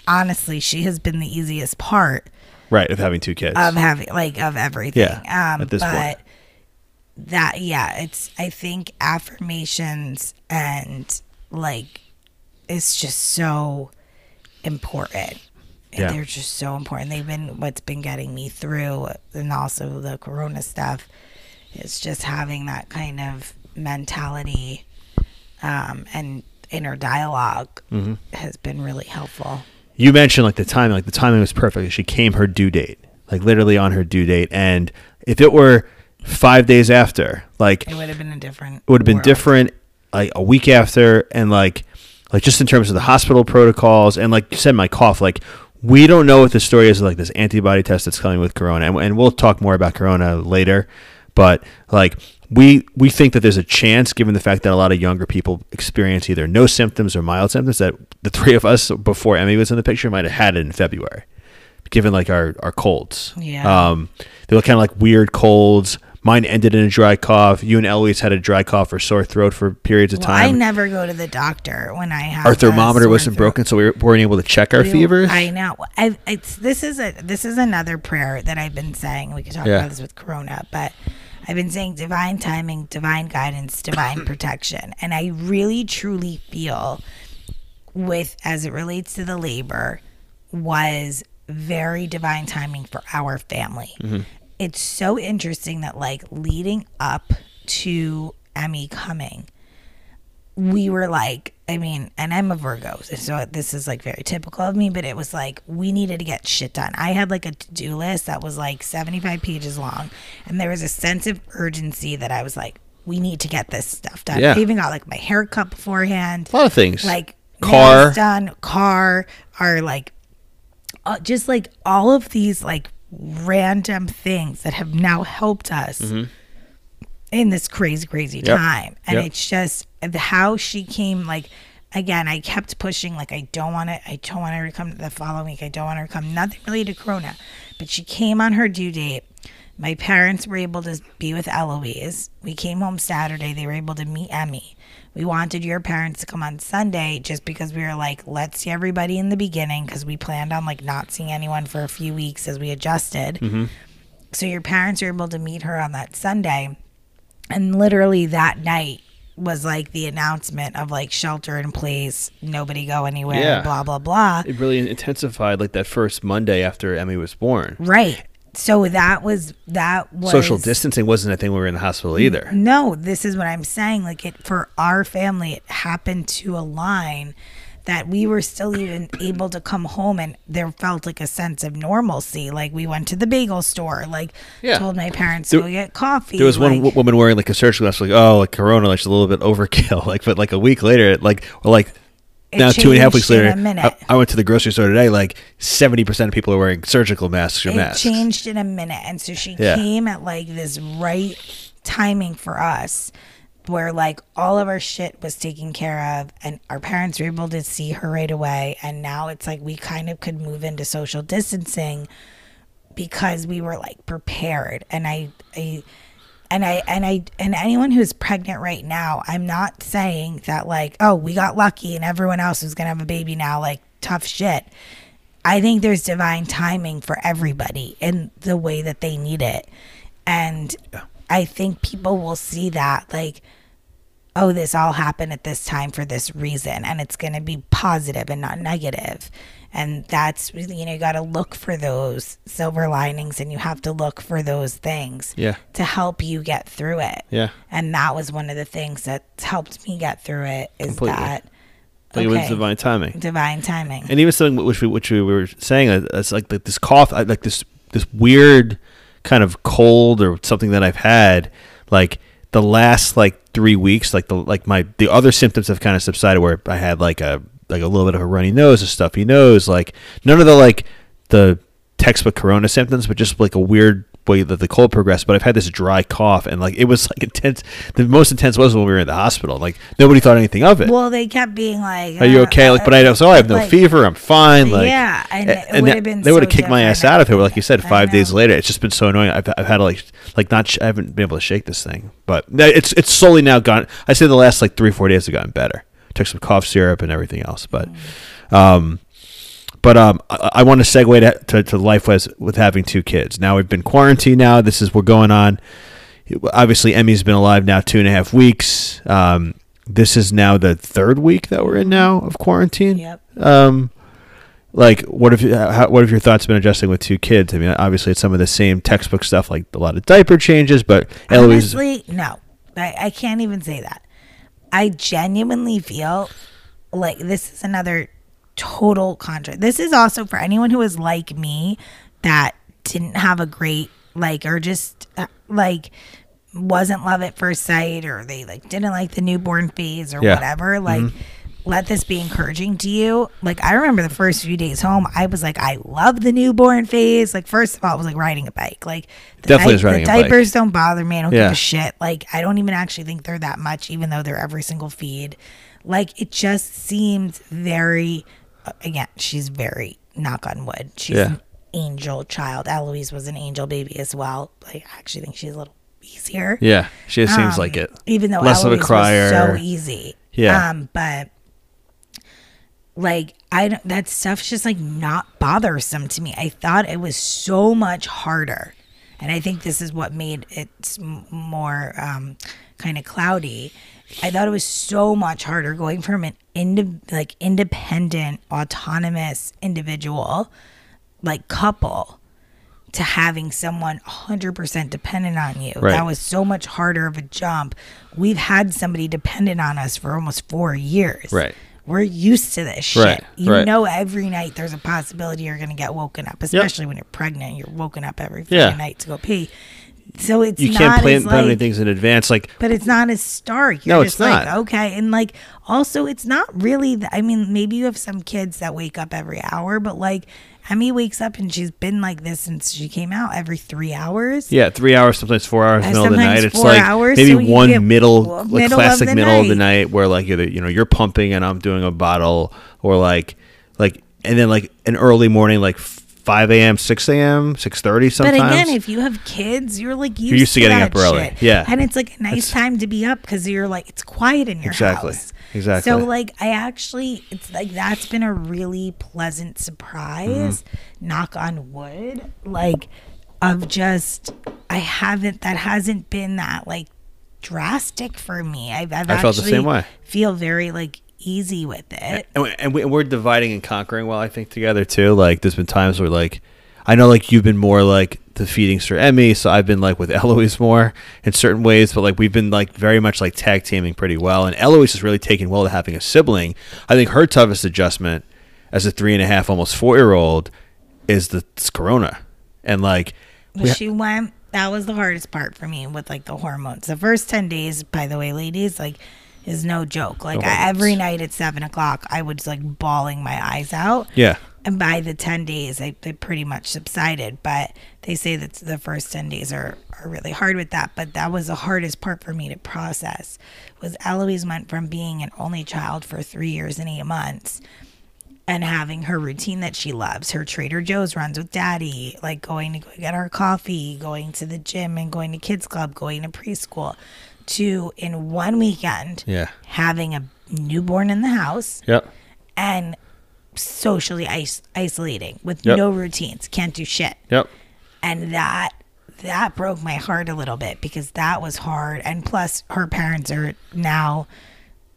honestly, she has been the easiest part Right of having two kids. of having like of everything. Yeah, Um at this but point. that yeah, it's I think affirmations and like it's just so important. Yeah. They're just so important. They've been what's been getting me through and also the corona stuff. It's just having that kind of mentality um, and inner dialog Mm-hmm. has been really helpful. You mentioned like the timing like the timing was perfect. She came her due date like literally on her due date. And if it were five days after like It would have been a different. it would have been world. different like a week after. And like like just in terms of the hospital protocols. And like you said my cough like we don't know what the story is like this antibody test that's coming with corona. And, and we'll talk more about corona later. But like we we think that there's a chance given the fact that a lot of younger people experience either no symptoms or mild symptoms that the three of us before emmy was in the picture might have had it in february given like our our colds Yeah. um they were kind of like weird colds mine ended in a dry cough you and eloise had a dry cough or sore throat for periods of Well, I never go to the doctor when I have our thermometer wasn't throat. broken so we were- weren't able to check our We- fevers I know. I, it's this is a this is another prayer that I've been saying. We could talk Yeah. about this with Corona, but I've been saying divine timing, divine guidance, divine protection, and I really truly feel with as it relates to the labor was very divine timing for our family. Mm-hmm. It's so interesting that like leading up to Emmy coming, we were like, I mean, and I'm a Virgo, so this is like very typical of me, but it was like we needed to get shit done. I had like a to do list that was like 75 pages long, and there was a sense of urgency that I was like, we need to get this stuff done. Yeah. I even got like my haircut beforehand a lot of things like car done, car, are like uh, just like all of these like random things that have now helped us in this crazy, crazy Mm-hmm. Yep. time. And Yep. it's just the- how she came like again, I kept pushing like I don't want to I don't want her to come the following week. I don't want her to come. Nothing related to Corona. But she came on her due date. My parents were able to be with Eloise. We came home Saturday. They were able to meet Emmy. We wanted your parents to come on Sunday just because we were like, let's see everybody in the beginning because we planned on like not seeing anyone for a few weeks as we adjusted. Mm-hmm. So your parents were able to meet her on that Sunday. And literally that night was like the announcement of like shelter in place, nobody go anywhere, Yeah. blah, blah, blah. it really intensified like that first monday after emmy was born Right. So that was, that was social distancing wasn't a thing we were in the hospital either No, this is what I'm saying. Like it for our family, it happened to align that we were still even able to come home and there felt like a sense of normalcy. Like we went to the bagel store, like Yeah. told my parents There- to go get coffee. There was one w- woman wearing like a surgical mask, like oh, like Corona, like she's a little bit overkill. Like, but like a week later, like or like now two and a half weeks later, I went to the grocery store today. Like seventy percent of people are wearing surgical masks or it masks. changed in a minute. And so she Yeah. came at like this right timing for us where like all of our shit was taken care of and our parents were able to see her right away and now it's like we kind of could move into social distancing because we were like prepared and I I and I and I and anyone who's pregnant right now, I'm not saying that like, oh, we got lucky and everyone else is gonna have a baby now, like tough shit. I think there's divine timing for everybody in the way that they need it. And I think people will see that like, oh, this all happened at this time for this reason. And it's going to be positive and not negative. And that's, you know, you got to look for those silver linings and you have to look for those things Yeah. to help you get through it. Yeah. And that was one of the things that helped me get through it is Completely. that Like, it was divine timing. divine timing. and even something which we which we were saying, uh, it's like like this cough, uh, like this this weird kind of cold or something that I've had, like the last like three weeks, like the like my the other symptoms have kind of subsided. Where I had like a like a little bit of a runny nose, a stuffy nose, like none of the like the textbook corona symptoms, but just like a weird way that the cold progressed. But I've had this dry cough, and like it was like intense. The most intense was when we were in the hospital. Like nobody thought anything of it. Well, they kept being like, Are you uh, okay? Like, but I was, oh, I have no like, fever. I'm fine. Like, Yeah, and it and been they would have so kicked my ass out of it. Like you said, five days later, it's just been so annoying. I've, I've had like, like not, sh- I haven't been able to shake this thing, but it's it's slowly now gone. I say the last like three four days have gotten better. Took some cough syrup and everything else, but, um, but um, I, I want to segue to, to, to life with with having two kids. Now we've been quarantined. Now this is we're going on. Obviously, Emmy's been alive now two and a half weeks. Um, this is now the third week that we're in now of quarantine. Yep. Um, like, what have you, how, what have your thoughts been adjusting with two kids? I mean, obviously, it's some of the same textbook stuff, like a lot of diaper changes. But Eloise, Honestly, no. I, I can't even say that. I genuinely feel like this is another total contra. This is also for anyone who is like me that didn't have a great like or just uh, like wasn't love at first sight or they like didn't like the newborn phase or Yeah. whatever. Like let this be encouraging to you. Like I remember the first few days home, I was like, I love the newborn phase. Like first of all, it was like riding a bike. Like the, Definitely the riding bike. diapers don't bother me. I don't Yeah. give a shit. Like I don't even actually think they're that much, even though they're every single feed. Like it just seems very. Again, she's very knock on wood. She's Yeah. an angel child. Eloise was an angel baby as well. Like I actually think she's a little easier. yeah, she seems Um, like it. Even though Less of a crier. so easy. Yeah. Um, but like I don't, that stuff's just like not bothersome to me. I thought it was so much harder, and I think this is what made it more um, kind of cloudy. I thought it was so much harder going from an indi- like independent, autonomous individual, like couple, to having someone 100% dependent on you. Right. That was so much harder of a jump. We've had somebody dependent on us for almost four years. Right. We're used to this shit. Right, You right. know, every night there's a possibility you're going to get woken up, especially when you're pregnant. You're woken up every Yeah. Night to go pee. So it's You can't plan, plan like, things in advance. Like, but it's not as stark. You're No, it's just like, not. okay. And like, also, it's not really, th- I mean, maybe you have some kids that wake up every hour, but like, Emmy wakes up and she's been like this since she came out every three hours. yeah, three hours, sometimes four hours, middle of the night. It's like hours, maybe so one middle, like middle of classic the middle of the night. night, where like you're, the- you know, you're pumping and I'm doing a bottle, or like, like, and then like an early morning, like five a.m., six a.m., six thirty. sometimes. But again, if you have kids, you're like used, you're used to getting that up early. shit. Yeah. and it's like a nice time to be up because you're like it's quiet in your Exactly. house. Exactly. Exactly. So like I actually, it's like that's been a really pleasant surprise. Mm-hmm. Knock on wood, like of just I haven't that hasn't been that like drastic for me. I've, I've I felt the actually same way. Feel very like easy with it. and, we, and we, we're dividing and conquering well i think together too like there's been times where like i know like you've been more like the feedings for emmy so i've been like with eloise more in certain ways but like we've been like very much like tag teaming pretty well and eloise has really taken well to having a sibling i think her toughest adjustment as a three and a half almost four year old is the corona and like But she went. That was the hardest part for me with like the hormones. The first ten days, by the way, ladies, like is no joke. Like The I, every night at seven o'clock, I was like bawling my eyes out. yeah And by the ten days, I, they pretty much subsided. But they say that the first ten days are are really hard with that. But that was the hardest part for me to process. Was Eloise went from being an only child for three years and eight months and having her routine that she loves. Her Trader Joe's runs with daddy, like going to go get her coffee, going to the gym and going to kids club, going to preschool, to in one weekend yeah having a newborn in the house yep and socially is- isolating with Yep. no routines, can't do shit. yep And that that broke my heart a little bit because that was hard and plus her parents are now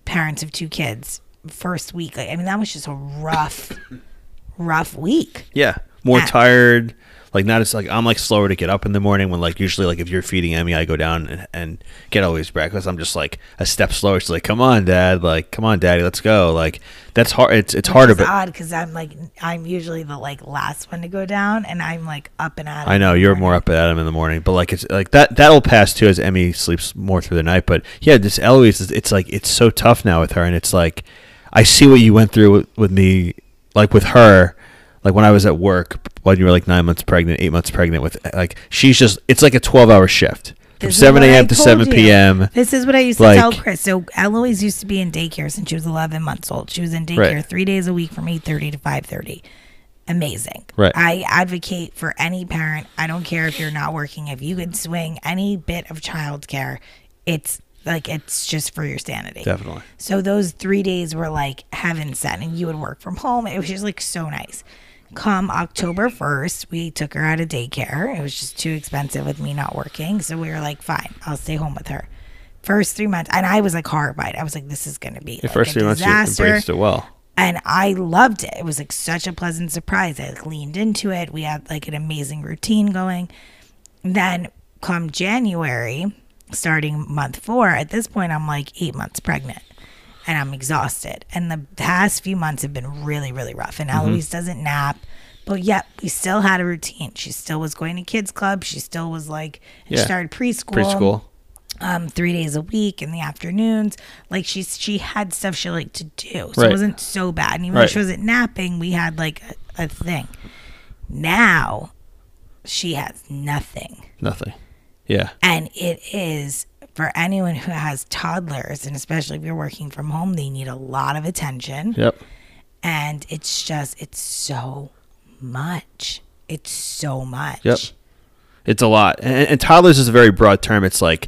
parents of two kids first week like, i mean that was just a rough rough week Yeah. more Yeah. tired. Like not as like I'm like slower to get up in the morning when like usually like if you're feeding Emmy I go down and, and get Eloise breakfast. I'm just like a step slower. She's like, "Come on, Dad! Like, come on, Daddy, let's go!" Like that's hard. It's it's harder, It's but odd because I'm like I'm usually the like last one to go down, and I'm like up and at. I know you're more up at him in the morning, but like it's like that that'll pass too as Emmy sleeps more through the night. But yeah, this Eloise, is- it's like it's so tough now with her, and it's like I see what you went through with, with me, like with her, like when I was at work when you were like nine months pregnant, eight months pregnant with like she's just it's like a twelve hour shift from This seven a.m. to seven you. p.m. This is what I used to Like- tell Chris. So Eloise used to be in daycare since she was 11 months old. She was in daycare Right. three days a week from 8:30 to 5:30. Amazing. Right. I advocate for any parent. I don't care if you're not working. If you can swing any bit of childcare, it's like it's just for your sanity. Definitely. So those three days were like heaven sent, and you would work from home. It was just like so nice. Come October 1st, we took her out of daycare. It was just too expensive with me not working. So we were like, fine, I'll stay home with her. First three months, and I was like horrified. I was like, this is going to be The like first three months you disaster. embraced it well. And I loved it. It was like such a pleasant surprise. I like, leaned into it. We had like an amazing routine going. Then come January, starting month four, at this point, I'm like eight months pregnant and I'm exhausted. And the past few months have been really, really rough. And Mm-hmm. Eloise doesn't nap. But yet we still had a routine. She still was going to kids club. She still was like, and she started preschool Preschool. um, three days a week in the afternoons. Like she's she had stuff she liked to do, so Right. it wasn't so bad. And even though Right. she wasn't napping, we had like a, a thing. Now she has nothing, Nothing. Yeah. and it is for anyone who has toddlers, and especially if you're working from home, they need a lot of attention, Yep. and it's just it's so much. It's so much. Yep. It's a lot, and, and toddlers is a very broad term. It's like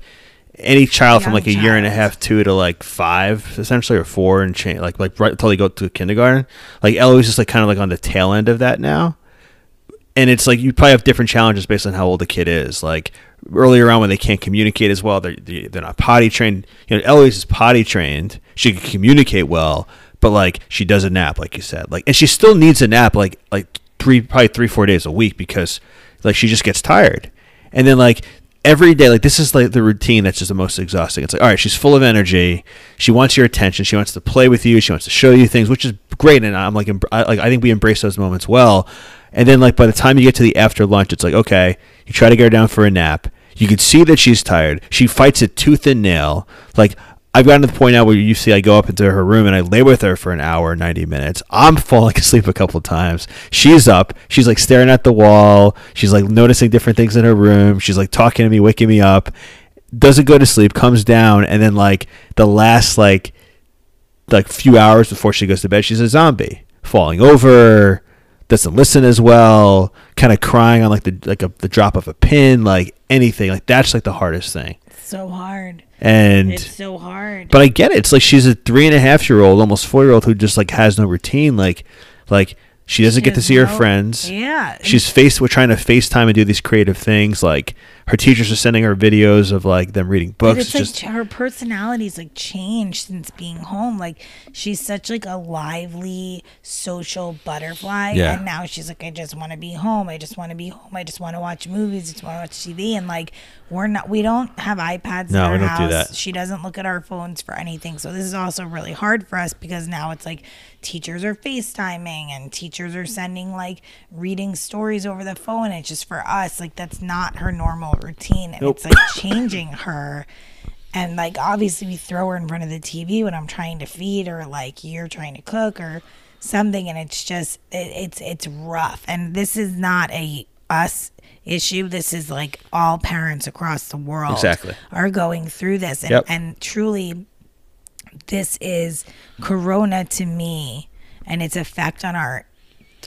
any child from like a year and a half, two to like five, essentially, or four, and change like like right until they go to kindergarten. Like Eloise is like kind of like on the tail end of that now, and it's like you probably have different challenges based on how old the kid is. Like earlier on when they can't communicate as well, they're they're not potty trained. You know, Eloise is potty trained; she can communicate well, but like she does a nap, like you said, like and she still needs a nap, like like three probably three four days a week because like she just gets tired, and then like every day like this is like the routine that's just the most exhausting. It's like all right she's full of energy. She wants your attention. She wants to play with you. She wants to show you things which is great. And i'm like I, like i think we embrace those moments well. And then like by the time you get to the after lunch it's like okay you try to get her down for a nap you can see that she's tired she fights it tooth and nail like I've gotten to the point now where you see I go up into her room and I lay with her for an hour, 90 minutes. I'm falling asleep a couple times. She's up. She's like staring at the wall. She's like noticing different things in her room. She's like talking to me, waking me up. Doesn't go to sleep, comes down, and then like the last like like few hours before she goes to bed, she's a zombie, falling over, doesn't listen as well, kind of crying on like the like a, the drop of a pin, like anything. Like that's like the hardest thing. It's so hard. And It's so hard. but I get it. It's like she's a three and a half year old, almost four year old who just like has no routine. Like, like she doesn't get to see her friends. Yeah. She's faced with trying to FaceTime and do these creative things. Like her teachers are sending her videos of like them reading But books. it's like just her personality's like changed since being home. Like she's such like a lively social butterfly, Yeah. and now she's like, I just want to be home. I just want to be home. I just want to watch movies. I just want to watch TV. And like we're not, we don't have iPads No, in our we don't house. do that. She doesn't look at our phones for anything. So this is also really hard for us because now it's like teachers are FaceTiming and teachers are sending like reading stories over the phone. It's just for us, like that's not her normal routine. And it's like changing her. And like obviously we throw her in front of the TV when I'm trying to feed or like you're trying to cook or something and it's just it, it's it's rough. And this is not a us issue. This is like all parents across the world Exactly. are going through this and, Yep. and truly this is corona to me and its effect on our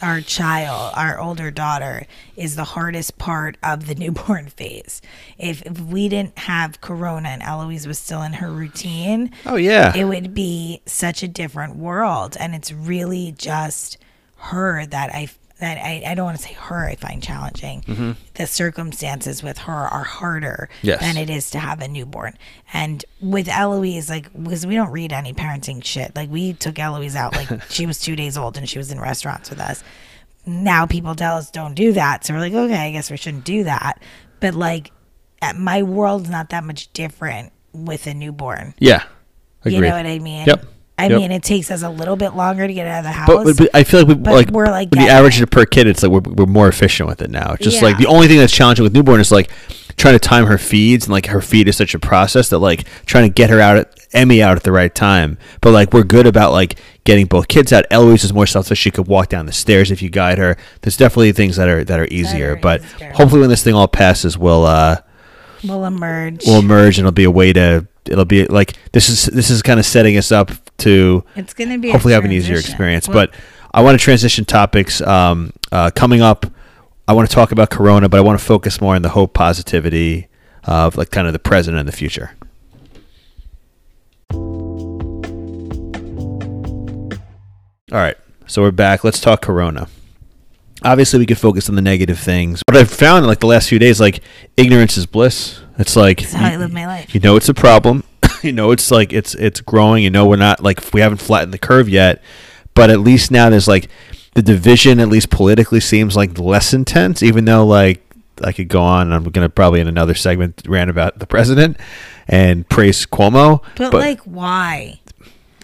our child our older daughter is the hardest part of the newborn phase. If, if we didn't have corona and eloise was still in her routine oh yeah, it would be such a different world. And it's really just her that i that i, I don't want to say her i find challenging mm-hmm. the circumstances with her are harder Yes. than it is to have a newborn and with eloise like because we don't read any parenting shit like we took eloise out like she was two days old and she was in restaurants with us now people tell us don't do that. So we're like, okay, I guess we shouldn't do that. But like, my world's not that much different with a newborn. Yeah. Agreed. You know what I mean? Yep. I Yep. mean, it takes us a little bit longer to get out of the house. But, but, I feel like we but like we're, like, the average it. per kid, it's like we're, we're more efficient with it now. It's just like the only thing that's challenging with newborn is like trying to time her feeds and like her feed is such a process that like trying to get her out at Emmy out at the right time. But like we're good about like getting both kids out. Eloise is more self so she could walk down the stairs if you guide her. There's definitely things that are that are easier. are but easier. hopefully when this thing all passes, we'll uh we'll emerge. we'll emerge and it'll be a way to it'll be like this is this is kind of setting us up to it's going to be hopefully have an easier experience. Well, but I want to transition topics. Um, uh, coming up, I want to talk about Corona, but I want to focus more on the hope, positivity of like kind of the present and the future. All right, so we're back. Let's talk Corona. Obviously, we could focus on the negative things, but I've found like the last few days, like ignorance is bliss. It's like That's how I live my life. you know it's a problem. you know it's like it's it's growing. You know we're not like we haven't flattened the curve yet, but at least now there's like the division at least politically seems like less intense. Even though like I could go on. I'm gonna probably in another segment rant about the president and praise Cuomo. but, like, why?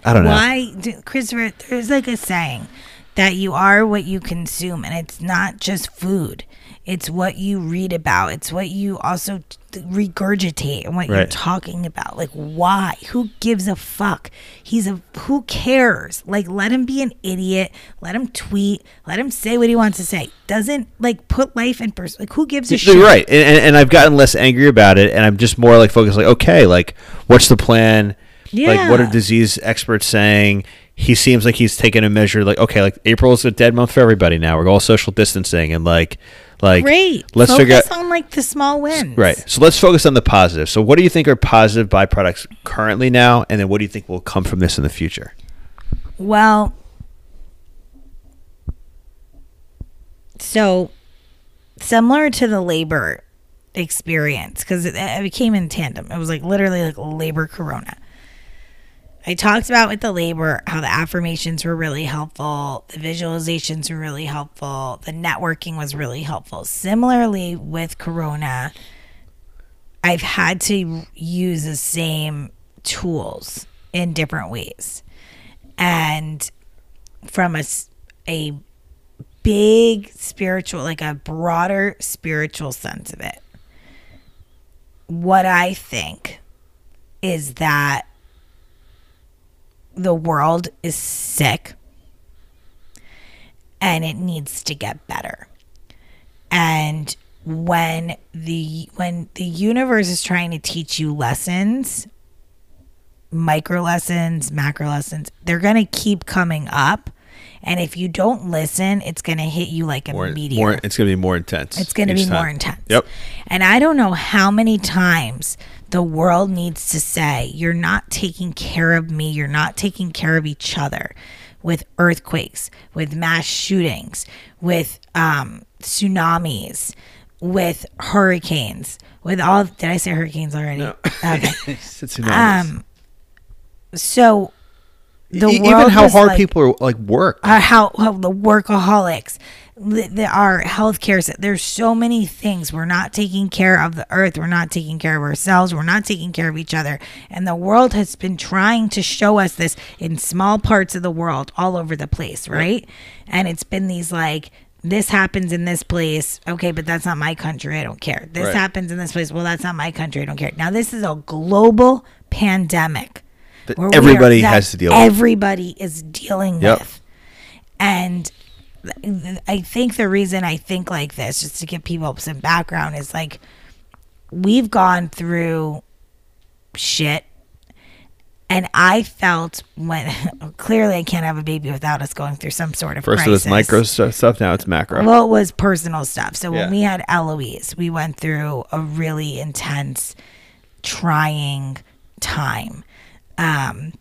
I don't know. Why, do, Christopher? There's like a saying that you are what you consume, and it's not just food. It's what you read about. It's what you also regurgitate and what you're talking about. Like, why? Who gives a fuck? He's a who cares? Like, let him be an idiot. Let him tweet. Let him say what he wants to say. Doesn't like put life in person. Like, who gives a shit? You're right, and, and, and I've gotten less angry about it, and I'm just more like focused. Like, okay, like what's the plan? yeah. Like, what are disease experts saying? He seems like he's taken a measure. Like, okay, like April is a dead month for everybody now. We're all social distancing, and like, like Great. Let's Focus figure out on like the small wins. right. So let's focus on the positive. So, what do you think are positive byproducts currently now, and then what do you think will come from this in the future? Well, so similar to the labor experience, because it, it came in tandem. It was like literally like labor corona. I talked about with the labor how the affirmations were really helpful, the visualizations were really helpful, the networking was really helpful. Similarly, with corona, I've had to use the same tools in different ways and from a, a big spiritual like a broader spiritual sense of it what i think is that the world is sick and it needs to get better and when the when the universe is trying to teach you lessons micro lessons, macro lessons, they're going to keep coming up. And if you don't listen, it's going to hit you like a More, meteor. more it's going to be more intense. it's going to be more intense. Yep. And I don't know how many times the world needs to say, you're not taking care of me, you're not taking care of each other with earthquakes, with mass shootings, with um, tsunamis, with hurricanes, with all. Did I say hurricanes already? Okay. Um, so the E- world even how hard like- people are like work. uh, how, how the workaholics, the, the, our healthcare. There's so many things. We're not taking care of the earth. We're not taking care of ourselves. We're not taking care of each other. And the world has been trying to show us this in small parts of the world, all over the place, right? And it's been these like. This happens in this place. Okay, but that's not my country. I don't care. This Right. happens in this place. Well, that's not my country. I don't care. Now, this is a global pandemic. That everybody that has to deal with. Everybody is dealing Yep. with. And I think the reason I think like this, just to give people some background, is like we've gone through shit. And I felt when clearly I can't have a baby without us going through some sort of First it was micro stu- stuff, now it's macro. Well, it was personal stuff. So Yeah. when we had Eloise, we went through a really intense, trying time. Um,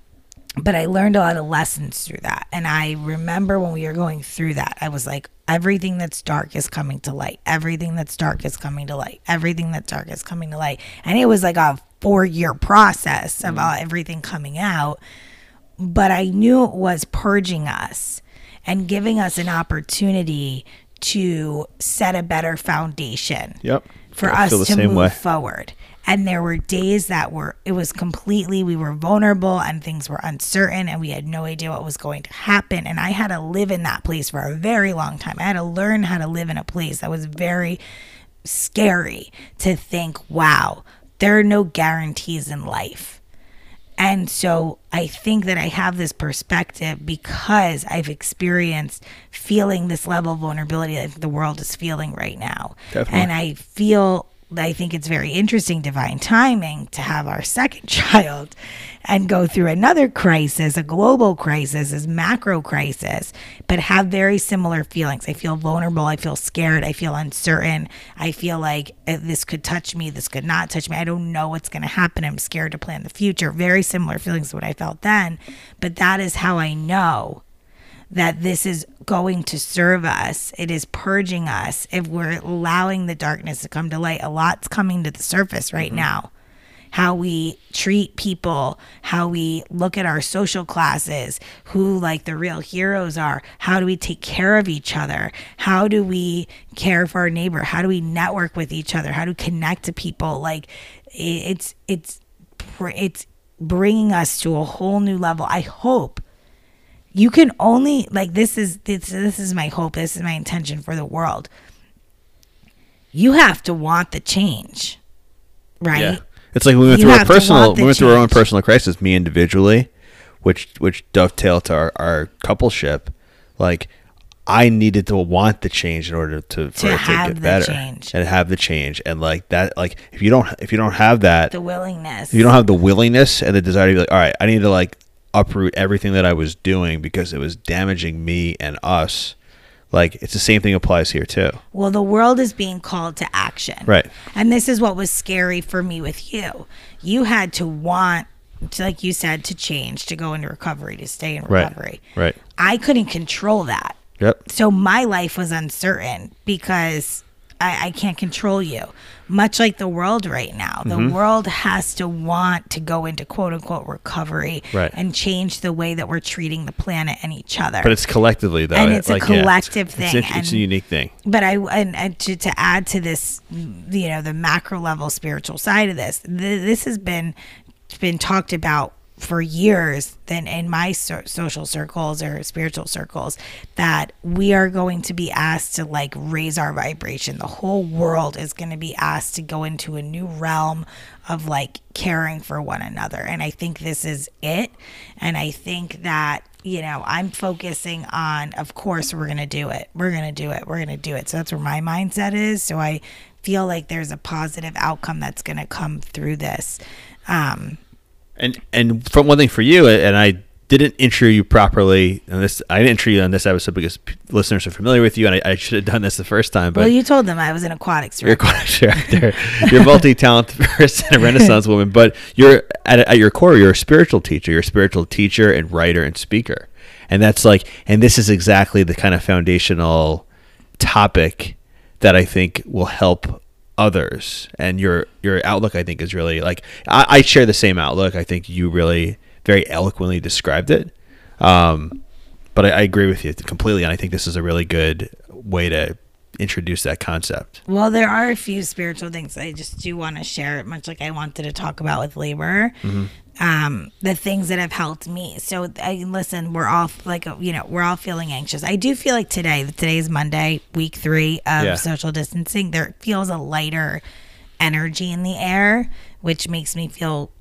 but I learned a lot of lessons through that. And I remember when we were going through that, I was like, everything that's dark is coming to light. Everything that's dark is coming to light. Everything that's dark is coming to light. And it was like a four year process of uh, everything coming out. But I knew it was purging us. and giving us an opportunity to set a better foundation Yep. for I us to move way. forward. And there were days that were, it was completely, we were vulnerable and things were uncertain and we had no idea what was going to happen. And I had to live in that place for a very long time. I had to learn how to live in a place that was very scary to think, wow, there are no guarantees in life. And so I think that I have this perspective because I've experienced feeling this level of vulnerability that the world is feeling right now. Definitely. And I feel, I think it's very interesting, divine timing, to have our second child and go through another crisis, a global crisis, a macro crisis, but have very similar feelings. I feel vulnerable. I feel scared. I feel uncertain. I feel like uh, this could touch me. This could not touch me. I don't know what's going to happen. I'm scared to plan the future. Very similar feelings to what I felt then. But that is how I know that this is going to serve us. It is purging us. If we're allowing the darkness to come to light, a lot's coming to the surface right mm-hmm. now. How we treat people, how we look at our social classes, who like the real heroes are, how do we take care of each other, how do we care for our neighbor, how do we network with each other, how do we connect to people. Like it's it's it's bringing us to a whole new level. I hope you can only like this is this this is my hope this is my intention for the world you have to want the change right Yeah. It's like we went You through our personal, we went through our own personal crisis, me individually, which which dovetailed to our, our coupleship. Like I needed to want the change in order to for To it to have get the better change. and have the change. And like that, like if you don't if you don't have that, the willingness if you don't have the willingness and the desire to be like, all right, I need to like uproot everything that I was doing because it was damaging me and us. Like it's the same thing applies here too. well the world is being called to action Right. and this is what was scary for me with you you had to want to, like you said to change to go into recovery to stay in Right. recovery Right. i couldn't control that Yep. so my life was uncertain because I, I can't control you. Much like the world right now, the Mm-hmm. world has to want to go into quote unquote recovery Right. and change the way that we're treating the planet and each other. But it's collectively though. And It- it's a like, yeah, collective it's, thing, It's, it's a unique thing. but I and, and to, to add to this, you know, the macro level spiritual side of this, th- this has been been talked about for years then in my so- social circles or spiritual circles that we are going to be asked to like raise our vibration. The whole world is going to be asked to go into a new realm of like caring for one another. And i think this is it. And i think that you know i'm focusing on of course we're going to do it. We're going to do it. We're going to do it. So that's where my mindset is. So i feel like there's a positive outcome that's going to come through this. Um And and from one thing for you, and I didn't intro you properly, and this I didn't intro you on this episode because p- listeners are familiar with you, and I, I should have done this the first time. But well you told them i was an aquatics you're director. out there. You're a multi-talented person, a Renaissance woman, but you're at, at your core, you're a spiritual teacher. You're a spiritual teacher and writer and speaker, and that's like, and this is exactly the kind of foundational topic that I think will help others. And your your outlook, I think, is really like I, I share the same outlook. I think you really very eloquently described it. Um, but I, I agree with you completely, and I think this is a really good way to introduce that concept. Well, there are a few spiritual things I just do want to share, much like I wanted to talk about with labor. Um, the things that have helped me. So, I listen. We're all like, you know, we're all feeling anxious. I do feel like today. Today is Monday, week three of Yeah. social distancing. There feels a lighter energy in the air, which makes me feel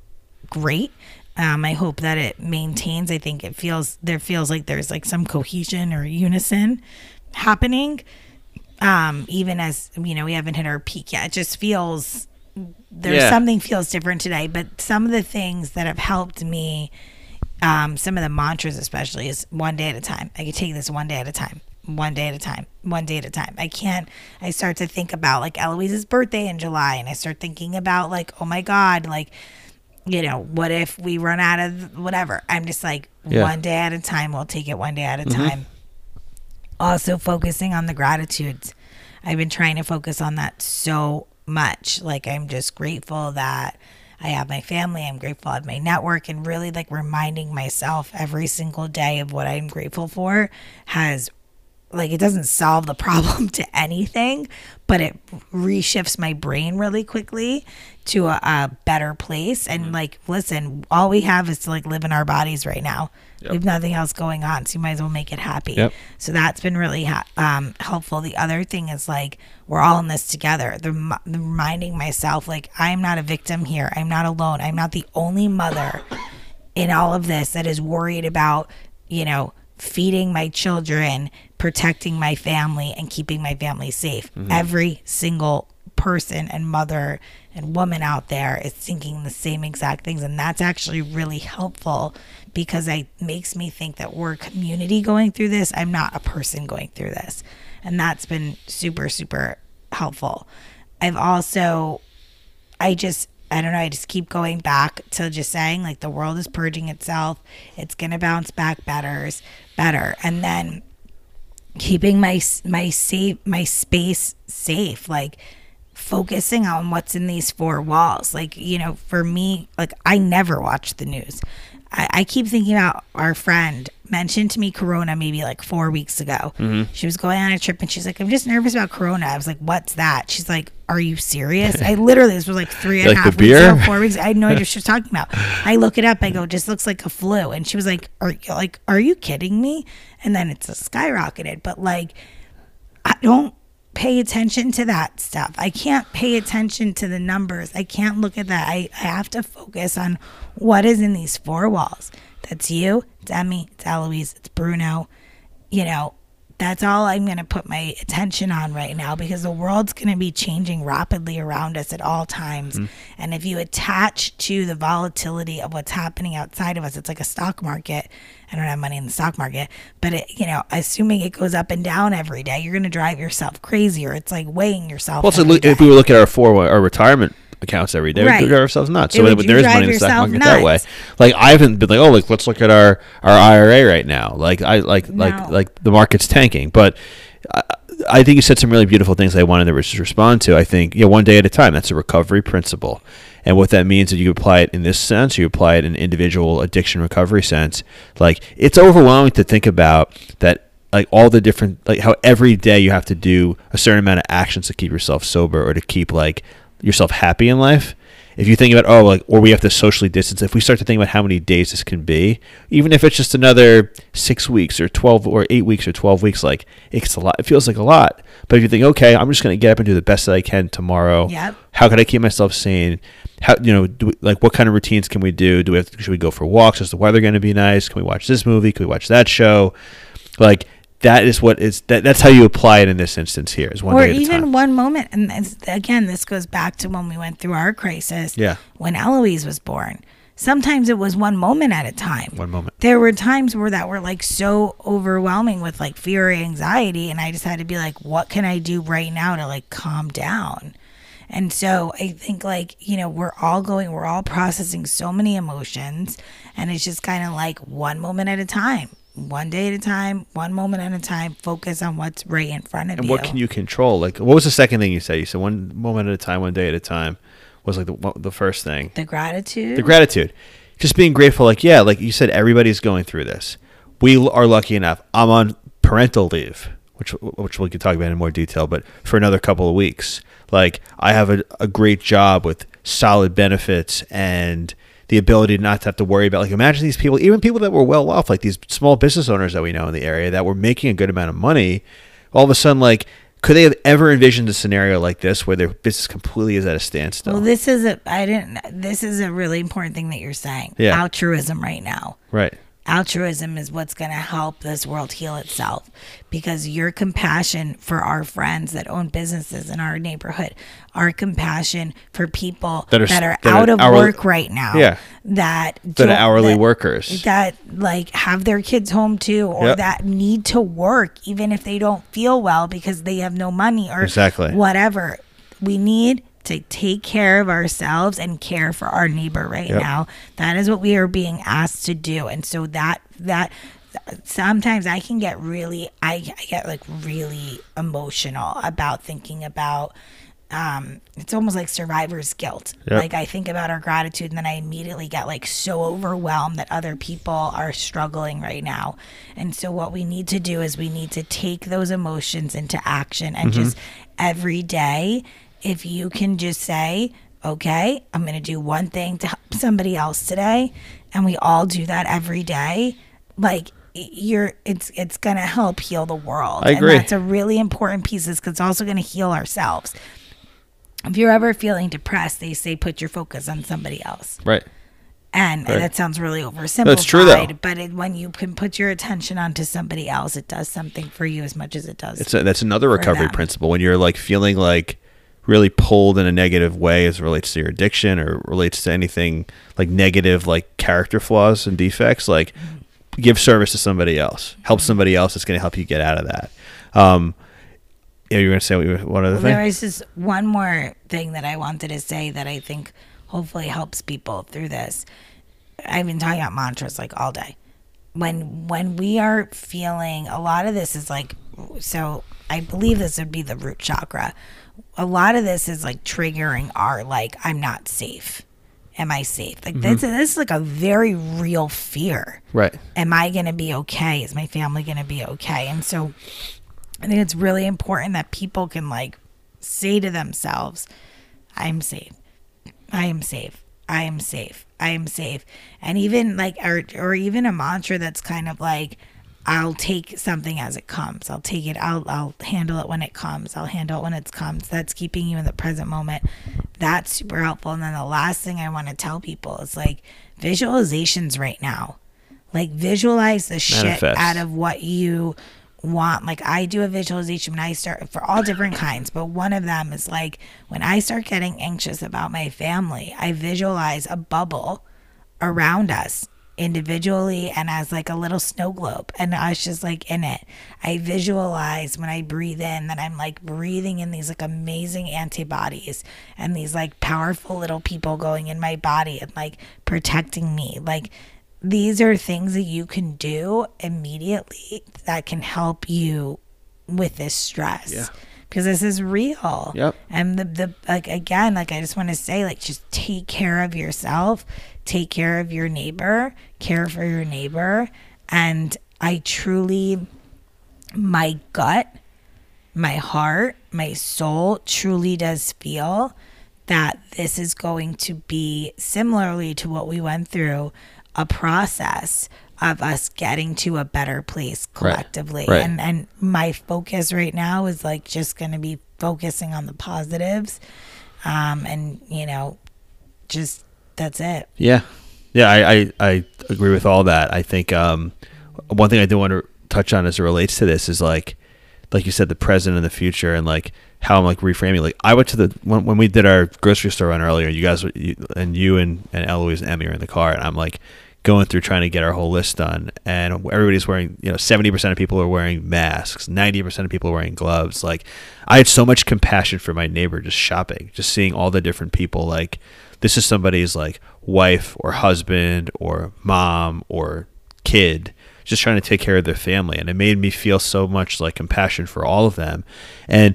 great. Um, I hope that it maintains. I think it feels there feels like there's like some cohesion or unison happening. Um, even as you know, we haven't hit our peak yet. It just feels there's Yeah. something feels different today. But some of the things that have helped me, um, some of the mantras especially is one day at a time. I can take this one day at a time. One day at a time, one day at a time. I can't. I start to think about like Eloise's birthday in July, and I start thinking about like, oh my god, like you know, what if we run out of whatever? I'm just like, Yeah. one day at a time. We'll take it one day at a time. Also, focusing on the gratitudes. I've been trying to focus on that so much. Like, I'm just grateful that I have my family. I'm grateful I have my network and really like reminding myself every single day of what I'm grateful for has like it doesn't solve the problem to anything, but it reshifts my brain really quickly to a, a better place. And Mm-hmm. like, listen, all we have is to like live in our bodies right now. We have nothing else going on, so you might as well make it happy. Yep. So that's been really ha- um, helpful. The other thing is like we're all in this together. The, the reminding myself like I'm not a victim here. I'm not alone. I'm not the only mother in all of this that is worried about, you know, feeding my children, protecting my family, and keeping my family safe. Mm-hmm. Every single person and mother and woman out there is thinking the same exact things. And that's actually really helpful because it makes me think that we're a community going through this. I'm not a person going through this. And that's been super, super helpful. I've also I just I don't know, I just keep going back to just saying like the world is purging itself. It's going to bounce back better, better. And then keeping my my safe my space safe like focusing on what's in these four walls. Like you know for me like i never watch the news. I, I keep thinking about our friend mentioned to me corona maybe like four weeks ago. Mm-hmm. She was going on a trip and she's like i'm just nervous about corona. I was like what's that? She's like are you serious? I literally this was like three and a Like half weeks ago four weeks i had no idea what she was talking about. I look it up i go just looks like a flu. And she was like are you like are you kidding me? And then it's skyrocketed but like I don't pay attention to that stuff. I can't pay attention to the numbers. I can't look at that. I, I have to focus on what is in these four walls. That's you, it's Emmy, it's Eloise, it's Bruno. You know, that's all I'm going to put my attention on right now because the world's going to be changing rapidly around us at all times. Hmm. And if you attach to the volatility of what's happening outside of us, it's like a stock market. I don't have money in the stock market, but it, you know, assuming it goes up and down every day, you're going to drive yourself crazy or it's like weighing yourself. Well, it's every look- if we were looking at our four our retirement accounts every day, Right. we drive ourselves nuts. So there is money in the stock market that way. Like I haven't been like, oh, like let's look at our our IRA right now. Like I like No. like like the market's tanking, but. I, I think you said some really beautiful things I wanted to respond to. I think, you know, one day at a time. That's a recovery principle. And what that means is you apply it in this sense, you apply it in individual addiction recovery sense. Like it's overwhelming to think about that like all the different like how every day you have to do a certain amount of actions to keep yourself sober or to keep like yourself happy in life. If you think about oh like or we have to socially distance, if we start to think about how many days this can be, even if it's just another six weeks or twelve or eight weeks or twelve weeks, like it's a lot. It feels like a lot. But if you think okay, I'm just gonna get up and do the best that I can tomorrow. Yep. How can I keep myself sane? How you know do we, like what kind of routines can we do? Do we have should we go for walks? Is the weather going to be nice? Can we watch this movie? Can we watch that show? Like that is what is that, that's how you apply it in this instance here is one or day at a even one moment. And it's, again, this goes back to when we went through our crisis. Yeah. When Eloise was born. Sometimes it was one moment at a time. One moment. There were times where that were like so overwhelming with like fear or anxiety. And I just had to be like, what can I do right now to like calm down? And so I think like, you know, we're all going, we're all processing so many emotions. And it's just kind of like one moment at a time, one day at a time, one moment at a time, focus on what's right in front of And you. And what can you control? Like what was the second thing you said? You said one moment at a time, one day at a time was like the the first thing. the gratitude. the gratitude just being grateful like yeah like you said everybody's going through this we are lucky enough i'm on parental leave which which we could talk about in more detail but for another couple of weeks like i have a, a great job with solid benefits and the ability not to have to worry about like imagine these people even people that were well off like these small business owners that we know in the area that were making a good amount of money all of a sudden like could they have ever envisioned a scenario like this where their business completely is at a standstill Well, this is a I didn't. This is a really important thing that you're saying. Yeah. Altruism right now. right Altruism is what's going to help this world heal itself because your compassion for our friends that own businesses in our neighborhood, our compassion for people That that are are, that are out of hourly- work right now, Yeah. that that are hourly that- workers that like have their kids home too or Yep. that need to work even if they don't feel well because they have no money or Exactly. whatever we need to take care of ourselves and care for our neighbor right Yep. now. That is what we are being asked to do. And so that that sometimes i can get really i, I get like really emotional about thinking about um it's almost like survivor's guilt. Yep. like i think about our gratitude and then i immediately get like so overwhelmed that other people are struggling right now. And so what we need to do is we need to take those emotions into action and just every day if you can just say okay i'm going to do one thing to help somebody else today and we all do that every day like you're it's it's going to help heal the world I agree. and that's a really important piece because it's also going to heal ourselves if you're ever feeling depressed they say put your focus on somebody else Right. and Right. that sounds really oversimplified That's true, though. but it, when you can put your attention onto somebody else it does something for you as much as it does It's a, that's another recovery them. principle when you're like feeling like really pulled in a negative way as it relates to your addiction or relates to anything like negative like character flaws and defects like give service to somebody else help somebody else that's going to help you get out of that um yeah you're going to say what, you- what other thing there is just one more thing that I wanted to say that I think hopefully helps people through this. I've been talking about mantras like all day. When when we are feeling a lot of this is like so I believe this would be the root chakra. A lot of this is like triggering our like I'm not safe. Am I safe? Like this, mm-hmm. this is like a very real fear right am I going to be okay? Is my family going to be okay? And so I think it's really important that people can like say to themselves, I'm safe. I am safe. I am safe. I am safe. And even like, or, or even a mantra that's kind of like, I'll take something as it comes. I'll take it. I'll I'll handle it when it comes. I'll handle it when it comes. That's keeping you in the present moment. That's super helpful. And then the last thing I want to tell people is like visualizations right now. Like visualize the shit out of what you want. Like I do a visualization when I start for all different kinds, but one of them is like when I start getting anxious about my family, I visualize a bubble around us individually and as like a little snow globe and I was just like in it. I visualize when I breathe in that I'm like breathing in these like amazing antibodies and these like powerful little people going in my body and like protecting me. Like these are things that you can do immediately that can help you with this stress. Yeah. Because this is real. Yep. And the, the like again, like I just want to say, like just take care of yourself, take care of your neighbor, care for your neighbor. And I truly my gut, my heart, my soul truly does feel that this is going to be similarly to what we went through a process of us getting to a better place collectively Right. and and my focus right now is like just going to be focusing on the positives um and you know just that's it Yeah, yeah, I, I, I agree with all that. I think um, one thing I do want to touch on as it relates to this is like, like you said, the present and the future, and like how I'm like reframing. Like I went to the when, when we did our grocery store run earlier. You guys you, and you and and Eloise and Emmy are in the car, and I'm like going through trying to get our whole list done, and everybody's wearing. You know, seventy percent of people are wearing masks. Ninety percent of people are wearing gloves. Like I had so much compassion for my neighbor just shopping, just seeing all the different people like this is somebody's like wife or husband or mom or kid just trying to take care of their family and it made me feel so much like compassion for all of them and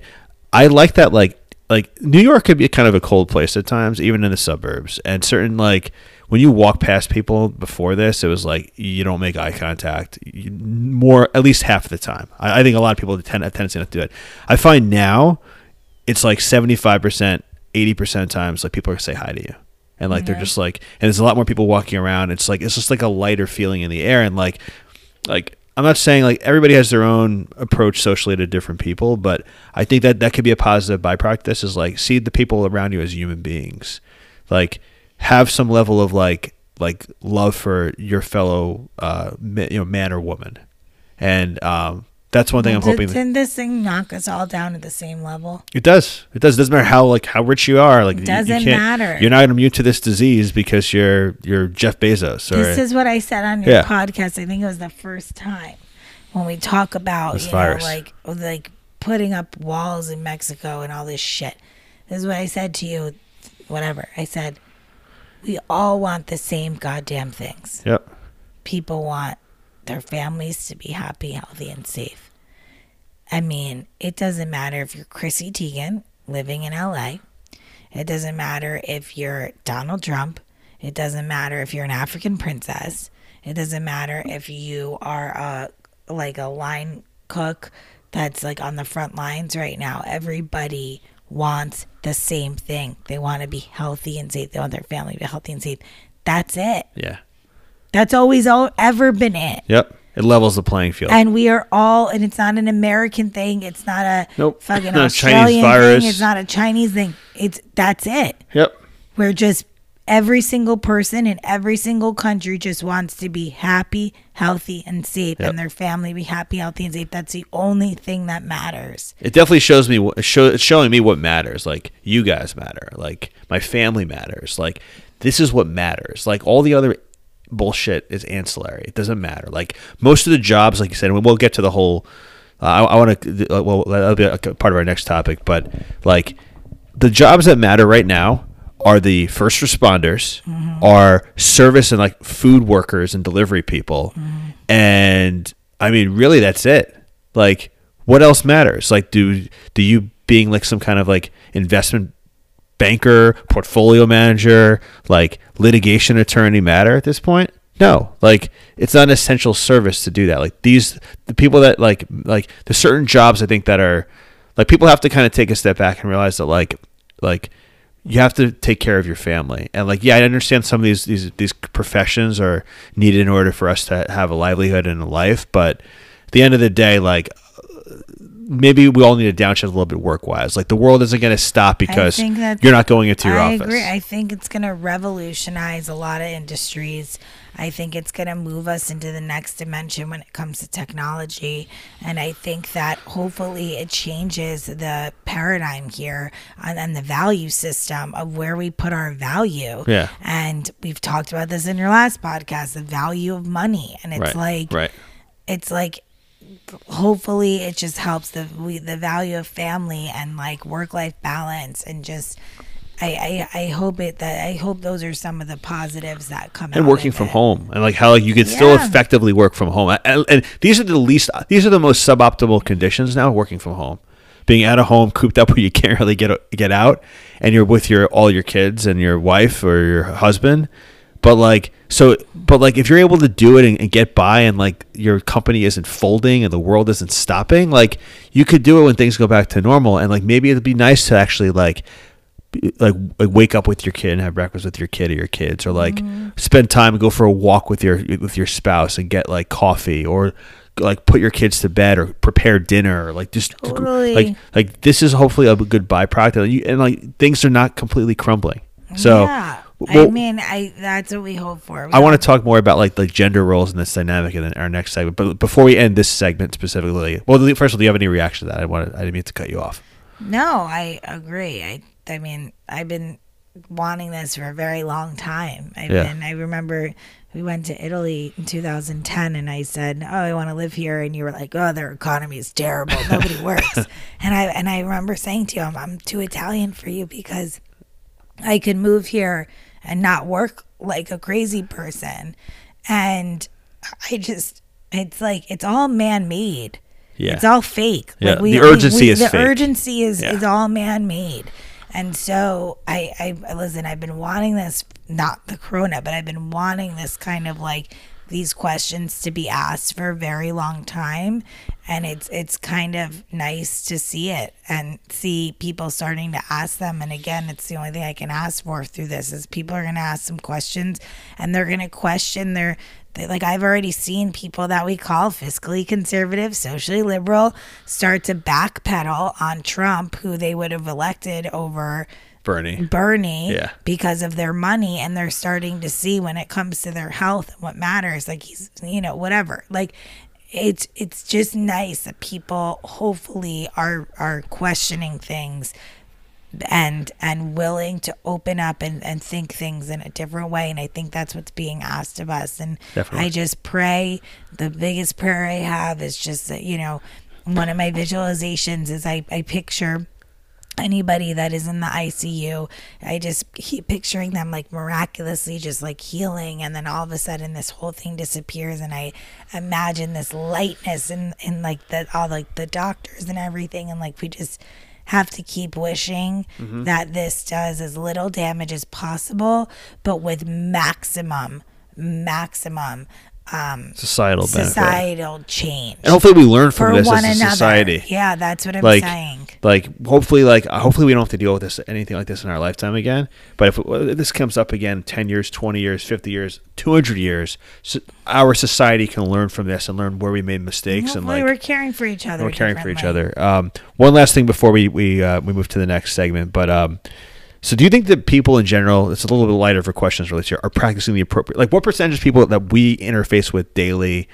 i like that like like new york could be kind of a cold place at times even in the suburbs and certain like when you walk past people before this it was like you don't make eye contact you, more at least half the time. I, I think a lot of people tend have tendency not to do it. I find now it's like 75% 80% times like people are gonna say hi to you. And like they're mm-hmm. just like and there's a lot more people walking around. It's like it's just like a lighter feeling in the air. And like like i'm not saying like everybody has their own approach socially to different people but i think that that could be a positive byproduct this is like see the people around you as human beings. Like have some level of like like love for your fellow uh ma- you know man or woman and um that's one thing i'm hoping didn't this thing knock us all down to the same level it does. It does. It doesn't matter how like how rich you are. Like you- you Doesn't can't- matter. You're not immune to this disease because you're you're Jeff Bezos. Or, this is what i said on your Yeah. podcast i think it was the first time when we talk about This you virus. know like like putting up walls in mexico and all this shit this is what i said to you whatever i said we all want the same goddamn things yep. people want their families to be happy, healthy, and safe. I mean, it doesn't matter if you're Chrissy Teigen living in LA. It doesn't matter if you're Donald Trump. It doesn't matter if you're an African princess. It doesn't matter if you are a like a line cook that's like on the front lines right now. Everybody wants the same thing. They want to be healthy and safe. They want their family to be healthy and safe. That's it. Yeah. That's always all, ever been it. Yep. It levels the playing field. And we are all, and it's not an American thing. It's not a Nope. fucking Not a Chinese Australian virus. thing. It's not a Chinese thing. It's that's it. yep. We're just every single person in every single country just wants to be happy, healthy, and safe, Yep. and their family be happy, healthy, and safe. That's the only thing that matters. It definitely shows me what show, it's showing me what matters. Like you guys matter. Like my family matters. Like this is what matters. Like all the other bullshit is ancillary. It doesn't matter. Like most of the jobs, like you said, we'll get to the whole. Uh, I, I want to. Uh, well, that'll be a part of our next topic. But like the jobs that matter right now are the first responders, are service and like food workers and delivery people, and I mean, really, that's it. Like, what else matters? Like, do do you being like some kind of like investment banker, portfolio manager, like litigation attorney matter at this point? No, like it's not an essential service to do that. Like these, the people that like like there's certain jobs I think that are like people have to kind of take a step back and realize that like like you have to take care of your family. And like yeah i understand some of these these these professions are needed in order for us to have a livelihood and a life but at the end of the day like maybe we all need to downshift a little bit work wise like the world isn't going to stop because you're not going into your I office agree. I think it's going to revolutionize a lot of industries. I think it's going to move us into the next dimension when it comes to technology. And I think that hopefully it changes the paradigm here and, and the value system of where we put our value. Yeah. And we've talked about this in your last podcast the value of money. And it's right like, right it's like hopefully it just helps the we, the value of family and like work life balance and just I, I I hope it that I hope those are some of the positives that come out and working from it. home and like how like, you could still effectively work from home. And, and these are the least these are the most suboptimal conditions now working from home. Being out of home cooped up where you can't really get get out and you're with your all your kids and your wife or your husband but like so but like if you're able to do it and, and get by and like your company isn't folding and the world isn't stopping like you could do it when things go back to normal. And like maybe it'd be nice to actually like like like wake up with your kid and have breakfast with your kid or your kids or like mm-hmm. spend time and go for a walk with your with your spouse and get like coffee or like put your kids to bed or prepare dinner or like just Totally. like like this is hopefully a good byproduct. And, you, and like things are not completely crumbling. So yeah well, I mean I that's what we hope for I want to talk more about like the gender roles in this dynamic in our next segment. But before we end this segment specifically, well, first of all, do you have any reaction to that? I wanted, I didn't mean to cut you off. No, I agree. I I mean, I've been wanting this for a very long time. I've Yeah. been I remember we went to Italy in 2010 and I said, "Oh, I want to live here." And you were like, "Oh, their economy is terrible. Nobody works." and I and I remember saying to you, "I'm, I'm too Italian for you because I could move here and not work like a crazy person." And I just it's like it's all man-made. Yeah. It's all fake. Yeah, Like we, the we- urgency we- is the fake. urgency is, Yeah. is all man made. And so I, I listen, I've been wanting this not the corona, but I've been wanting this kind of like these questions to be asked for a very long time. And it's it's kind of nice to see it and see people starting to ask them. And again, it's the only thing I can ask for through this is people are gonna ask some questions and they're gonna question their like I've already seen people that we call fiscally conservative, socially liberal, start to backpedal on Trump, who they would have elected over Bernie. Bernie Yeah. because of their money, and they're starting to see when it comes to their health and what matters. Like he's, you know, whatever. Like it's it's just nice that people hopefully are are questioning things and and willing to open up and, and think things in a different way and i think that's what's being asked of us and Definitely. i just pray the biggest prayer i have is just that you know one of my visualizations is i, I picture anybody that is in the ICU, I just keep picturing them like miraculously just like healing and then all of a sudden this whole thing disappears and I imagine this lightness in in like the all like the doctors and everything and like we just have to keep wishing Mm-hmm. that this does as little damage as possible, but with maximum, maximum um, Societal benefit. change And hopefully we learn from this as a another. society. Yeah, that's what I'm like saying. like hopefully like hopefully we don't have to deal with this anything like this in our lifetime again but if, if this comes up again 10 years 20 years 50 years 200 years so our society can learn from this and learn where we made mistakes and Hopefully like we're caring for each other. we're caring for each other um, one last thing before we we uh, we move to the next segment but um so do you think that people in general it's a little bit lighter for questions related here are practicing the appropriate like what percentage of people that we interface with daily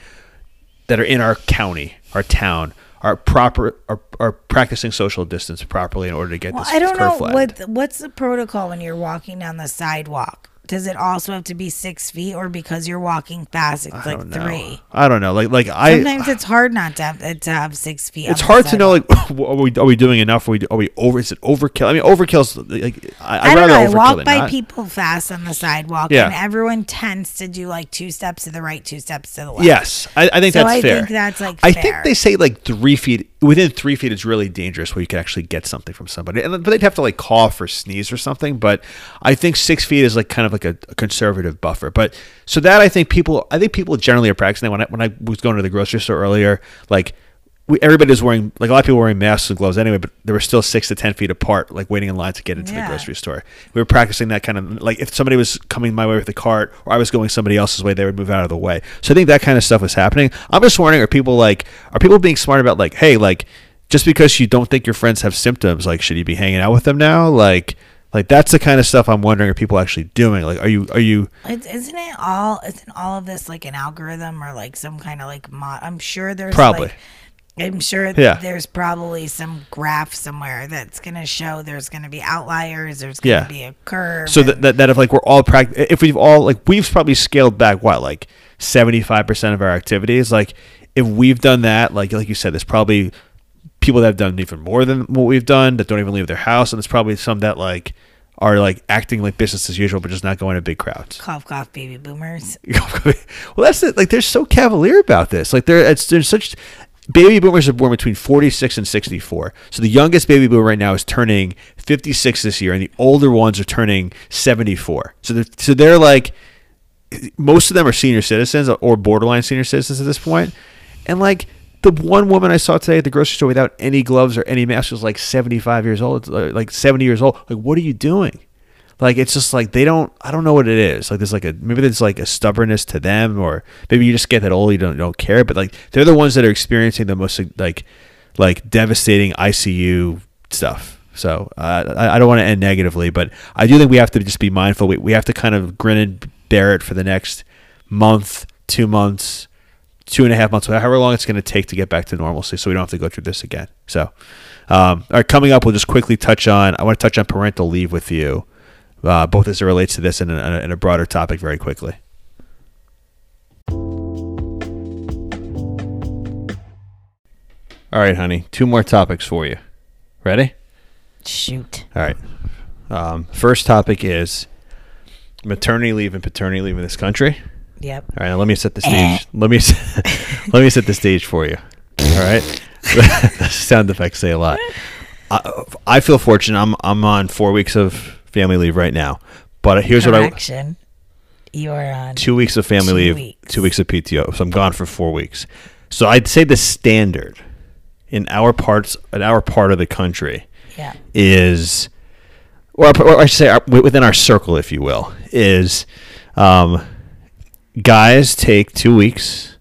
that are in our county, our town, are proper are, are practicing social distance properly in order to get Well, this I don't know what what's the protocol when you're walking down the sidewalk. Does it also have to be six feet, or because you're walking fast, it's I like know. three? I don't know. Like like I. Sometimes it's hard not to have, to have six feet. it's hard to know. Like, are we are we doing enough? Are we are we over? Is it overkill? I mean, overkill's like I, I don't know. rather I walk by not. people fast on the sidewalk, Yeah. and everyone tends to do like two steps to the right, two steps to the left. Yes, I, I think So that's I fair. think that's, like, I fair. think they say like three feet within three feet it's really dangerous, where you could actually get something from somebody, and but they'd have to like cough or sneeze or something. But I think six feet is like kind of like a, a conservative buffer. But so that I think people, I think people generally are practicing. When I when I was going to the grocery store earlier, like. We, everybody was wearing like a lot of people were wearing masks and gloves anyway, but they were still six to ten feet apart, like waiting in line to get into the grocery store. We were practicing that kind of like if somebody was coming my way with a cart or I was going somebody else's way, they would move out of the way. So I think that kind of stuff was happening. I'm just wondering, are people like are people being smart about like, hey, like just because you don't think your friends have symptoms, like should you be hanging out with them now? Like like that's the kind of stuff I'm wondering are people actually doing? Like are you are you It's, isn't it all? Isn't all of this like an algorithm or like some kind of like mod? I'm sure there's Probably. Like, I'm sure Yeah. there's probably some graph somewhere that's gonna show there's gonna be outliers. There's gonna Yeah. be a curve. so that, that, that if like we're all pract if we've all like we've probably scaled back what like 75% of our activities like if we've done that like like you said there's probably people that have done even more than what we've done that don't even leave their house and there's probably some that like are like acting like business as usual but just not going to big crowds cough cough baby boomers. well that's it like they're so cavalier about this like they're it's there's such baby boomers are born between 46 and 64 so the youngest baby boomer right now is turning 56 this year and the older ones are turning 74 so they're, so they're like most of them are senior citizens or borderline senior citizens at this point. and like the one woman I saw today at the grocery store without any gloves or any mask was like 75 years old, like 70 years old. Like, what are you doing? Like, it's just like they don't. I don't know what it is. Like, there's like a maybe there's like a stubbornness to them, or maybe you just get that old, you don't don't care. But like, they're the ones that are experiencing the most like like devastating ICU stuff. So uh, I, I don't want to end negatively, but I do think we have to just be mindful. We, we have to kind of grin and bear it for the next month, two months, two and a half months, however long it's going to take to get back to normalcy, so we don't have to go through this again. So, um, all right, coming up, we'll just quickly touch on. I want to touch on parental leave with you, uh, both as it relates to this and a, and a broader topic, very quickly. All right, honey, two more topics for you. Ready? Shoot. All right. Um, first topic is maternity leave and paternity leave in this country. Yep. All right, now let me set the stage. let me let me set the stage for you. All right, sound effects say a lot. I, I feel fortunate. I'm I'm on four weeks of family leave right now, but here's what I Correction. You are on. two weeks of family Two leave, weeks. two weeks of PTO. So I'm gone for four weeks. So I'd say the standard in our parts, in our part of the country, Yeah. is, or, or I should say, our, within our circle, if you will, is um, guys take two weeks.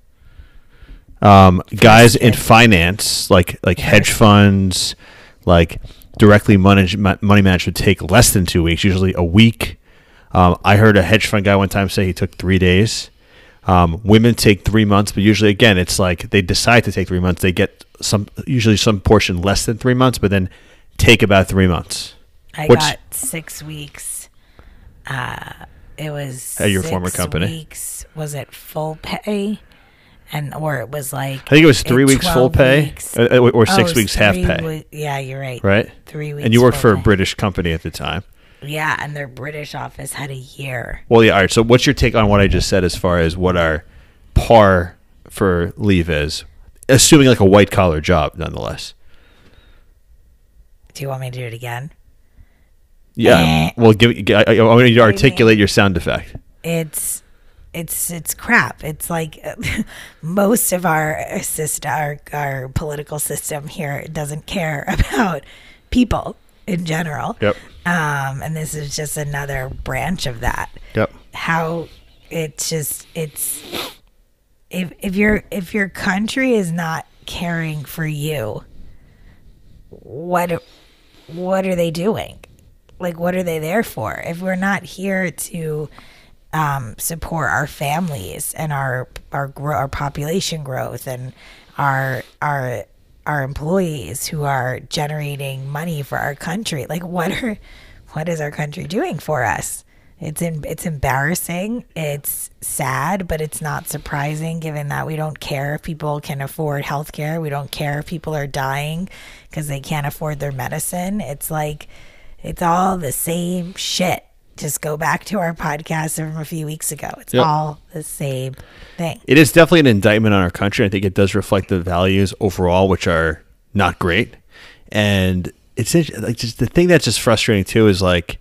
Um, guys in finance, like like hedge funds, like directly money money would take less than two weeks. Usually a week. Um, I heard a hedge fund guy one time say he took three days. Um, women take three months, but usually, again, it's like they decide to take three months. They get some, usually some portion less than three months, but then take about three months. I What's- got six weeks. Uh, it was At your former six company? Weeks. Was it full pay? And or it was like I think it was three weeks full pay, weeks. or Oh, six it was weeks half pay, yeah, you're right. right? Three weeks. And you worked for a pay. British company at the time. Yeah, and their British office had a year. Well, yeah. All right. So, what's your take on what I just said as far as what our par for leave is, assuming like a white collar job, nonetheless? Do you want me to do it again? Yeah. Eh. Well, give. I, I want you to articulate your sound effect. It's it's it's crap. It's like most of our system, our our political system here doesn't care about people in general. Yep. Um, and this is just another branch of that. Yep. How it's just it's if if your if your country is not caring for you, what what are they doing? Like what are they there for? If we're not here to um, support our families and our our gro- our population growth and our our our employees who are generating money for our country. Like what are what is our country doing for us? It's in, it's embarrassing. It's sad, but it's not surprising given that we don't care if people can afford health care. We don't care if people are dying because they can't afford their medicine. It's like it's all the same shit. Just go back to our podcast from a few weeks ago. It's Yep. all the same thing. It is definitely an indictment on our country. I think it does reflect the values overall, which are not great. And it's like just the thing that's just frustrating too is like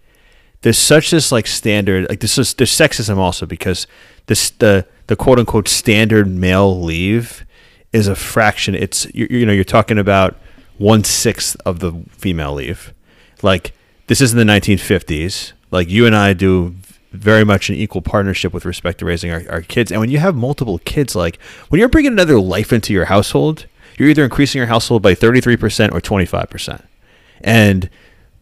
there's such this like standard like this is there's sexism also because this the the quote unquote standard male leave is a fraction. It's you, you know you're talking about one sixth of the female leave. Like this is in the 1950s. Like you and I do very much an equal partnership with respect to raising our, our kids. And when you have multiple kids, like when you're bringing another life into your household, you're either increasing your household by 33% or 25%. And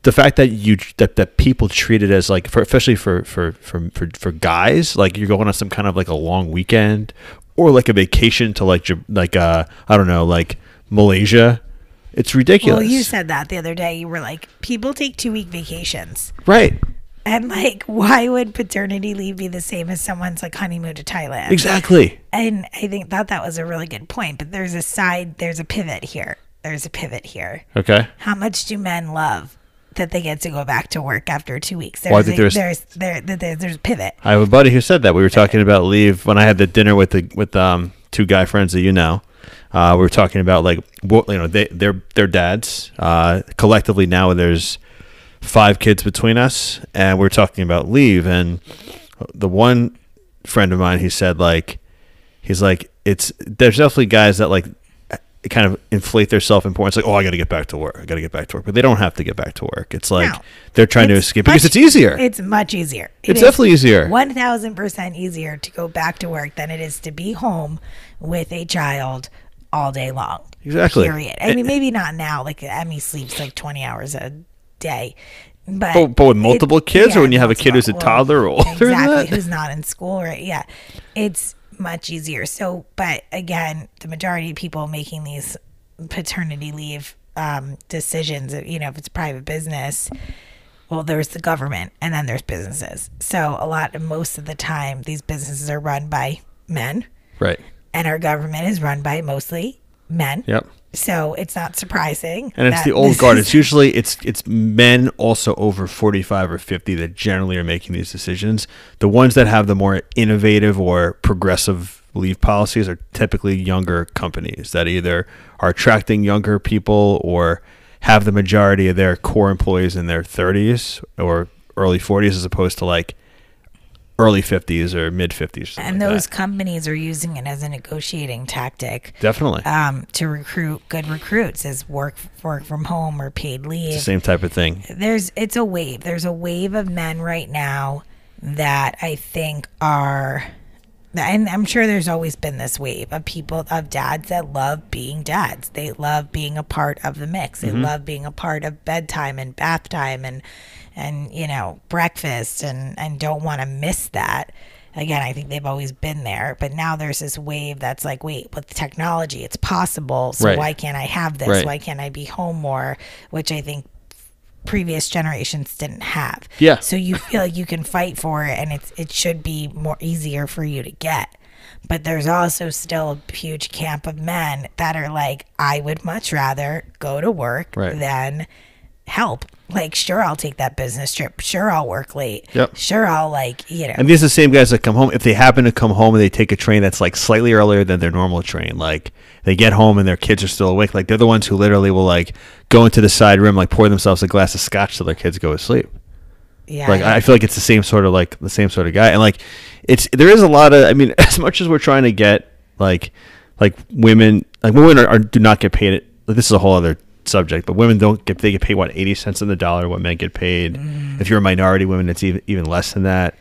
the fact that you that, that people treat it as like for especially for, for for for for guys like you're going on some kind of like a long weekend or like a vacation to like like uh I don't know like Malaysia it's ridiculous Well, you said that the other day. You were like, people take two week vacations. right And like, why would paternity leave be the same as someone's like honeymoon to Thailand? exactly And I think thought that was a really good point. But there's a side, there's a pivot here. There's a pivot here. okay How much do men love that they get to go back to work after two weeks? There's Well, I think a, there's- there's there, there there's a pivot. I have a buddy who said that we were talking about leave when I had the dinner with the with um two guy friends that you know. Uh, we were talking about like what you know they they're they're dads. Uh, collectively now and there's five kids between us, and we're talking about leave. And the one friend of mine, he said like he's like it's there's definitely guys that like kind of inflate their self importance like oh I got to get back to work I got to get back to work but they don't have to get back to work it's like No. they're trying to escape because it's easier It's much easier. It it's definitely easier One thousand percent easier to go back to work than it is to be home with a child all day long. Exactly. Period. I mean, maybe not now. Like Emmy sleeps like twenty hours a day. But, But- but with multiple kids, or when you have a kid who's a toddler or older exactly, that? who's not in school, right? Yeah, it's much easier. So, but again, the majority of people making these paternity leave um, decisions, you know, if it's private business, well, there's the government and then there's businesses. So, a lot, most of the time, these businesses are run by men, right and our government is run by mostly men. yep So it's not surprising. and it's the old guard it's usually it's it's men also over 45 or 50 that generally are making these decisions the ones that have the more innovative or progressive leave policies are typically younger companies that either are attracting younger people or have the majority of their core employees in their 30s or early 40s as opposed to like early 50s or mid 50s and like those that. companies are using it as a negotiating tactic definitely um, to recruit good recruits as work work from home or paid leave. the same type of thing There's it's a wave. There's a wave of men right now that I think are and I'm sure there's always been this wave of people of dads that love being dads. They love being a part of the mix. They love being a part of bedtime and bath time and and you know breakfast and and don't want to miss that. Again, I think they've always been there, but now there's this wave that's like, wait, with technology, it's possible. So Right. why can't I have this? Right. Why can't I be home more? Which I think previous generations didn't have. Yeah. So you feel like you can fight for it and it's it should be more easier for you to get. But there's also still a huge camp of men that are like, I would much rather go to work Right. than help. Like, sure, I'll take that business trip. Sure, I'll work late. Yep. Sure, I'll like you know. And these are the same guys that come home. If they happen to come home and they take a train that's like slightly earlier than their normal train, like they get home and their kids are still awake, like they're the ones who literally will like go into the side room, like pour themselves a glass of scotch till their kids go to sleep. yeah, Like I feel like it's the same sort of like the same sort of guy, and like it's there is a lot of. I mean, as much as we're trying to get like like women like women are, are do not get paid. Like, this is a whole other subject, but women don't get they get paid what eighty cents on the dollar. What men get paid. Mm. If you're a minority woman, it's even even less than that.